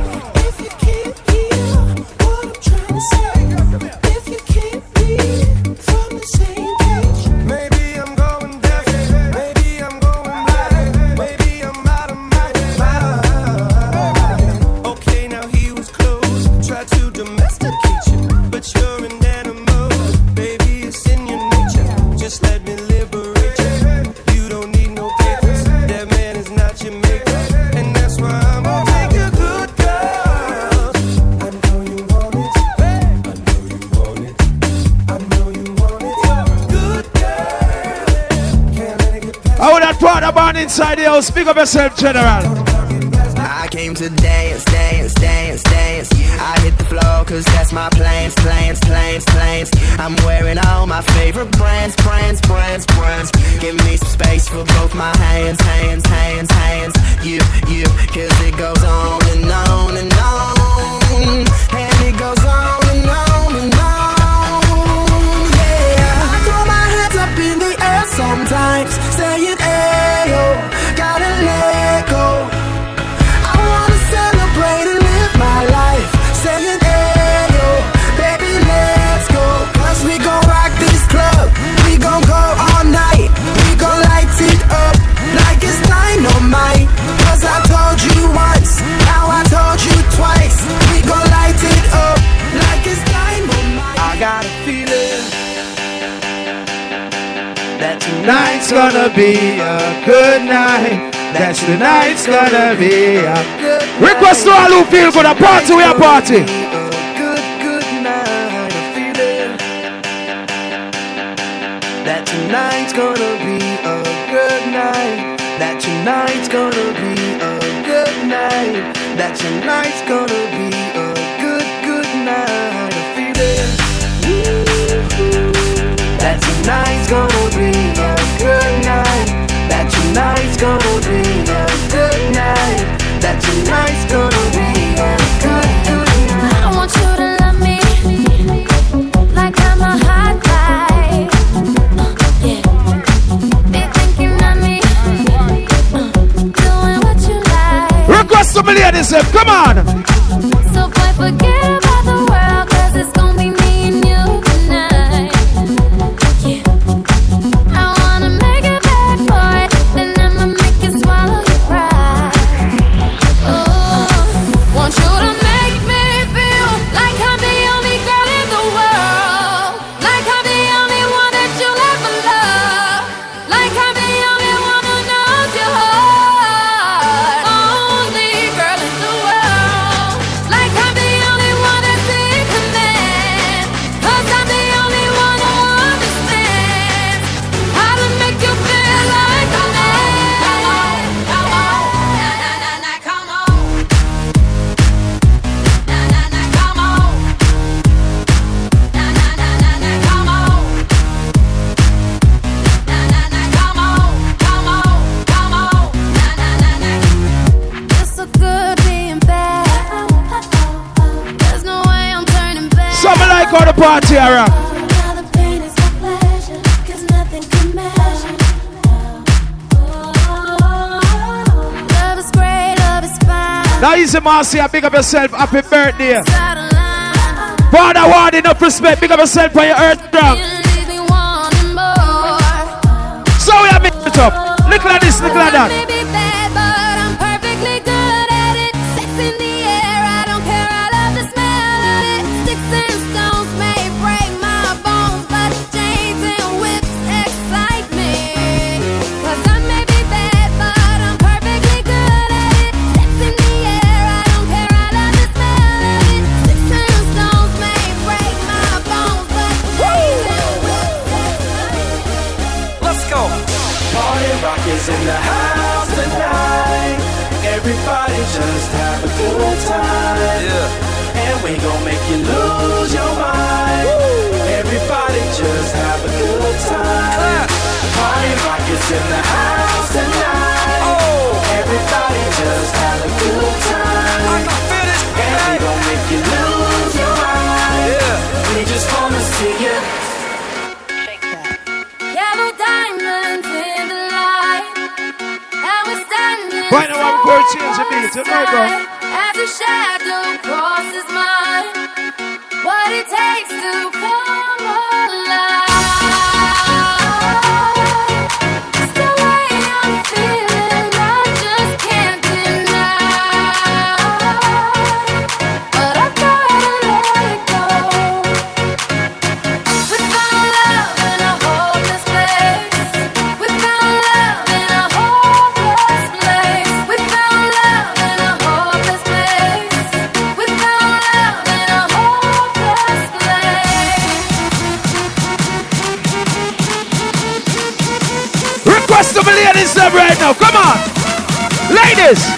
yourself, General. be a good night. That tonight's gonna be a good night. Request to all who feel for the party, we a party. Good, good night, that tonight's gonna be a good night. That tonight's gonna be a good night. That tonight's gonna Ladies, come on. Tiara. Now easy Marcia, big up yourself, happy birthday. Brother Ward enough respect, big up yourself for your earth drum. So we have it up. Look like this, look like that. Newport, Change of Beats. You know, now. Come on. Ladies.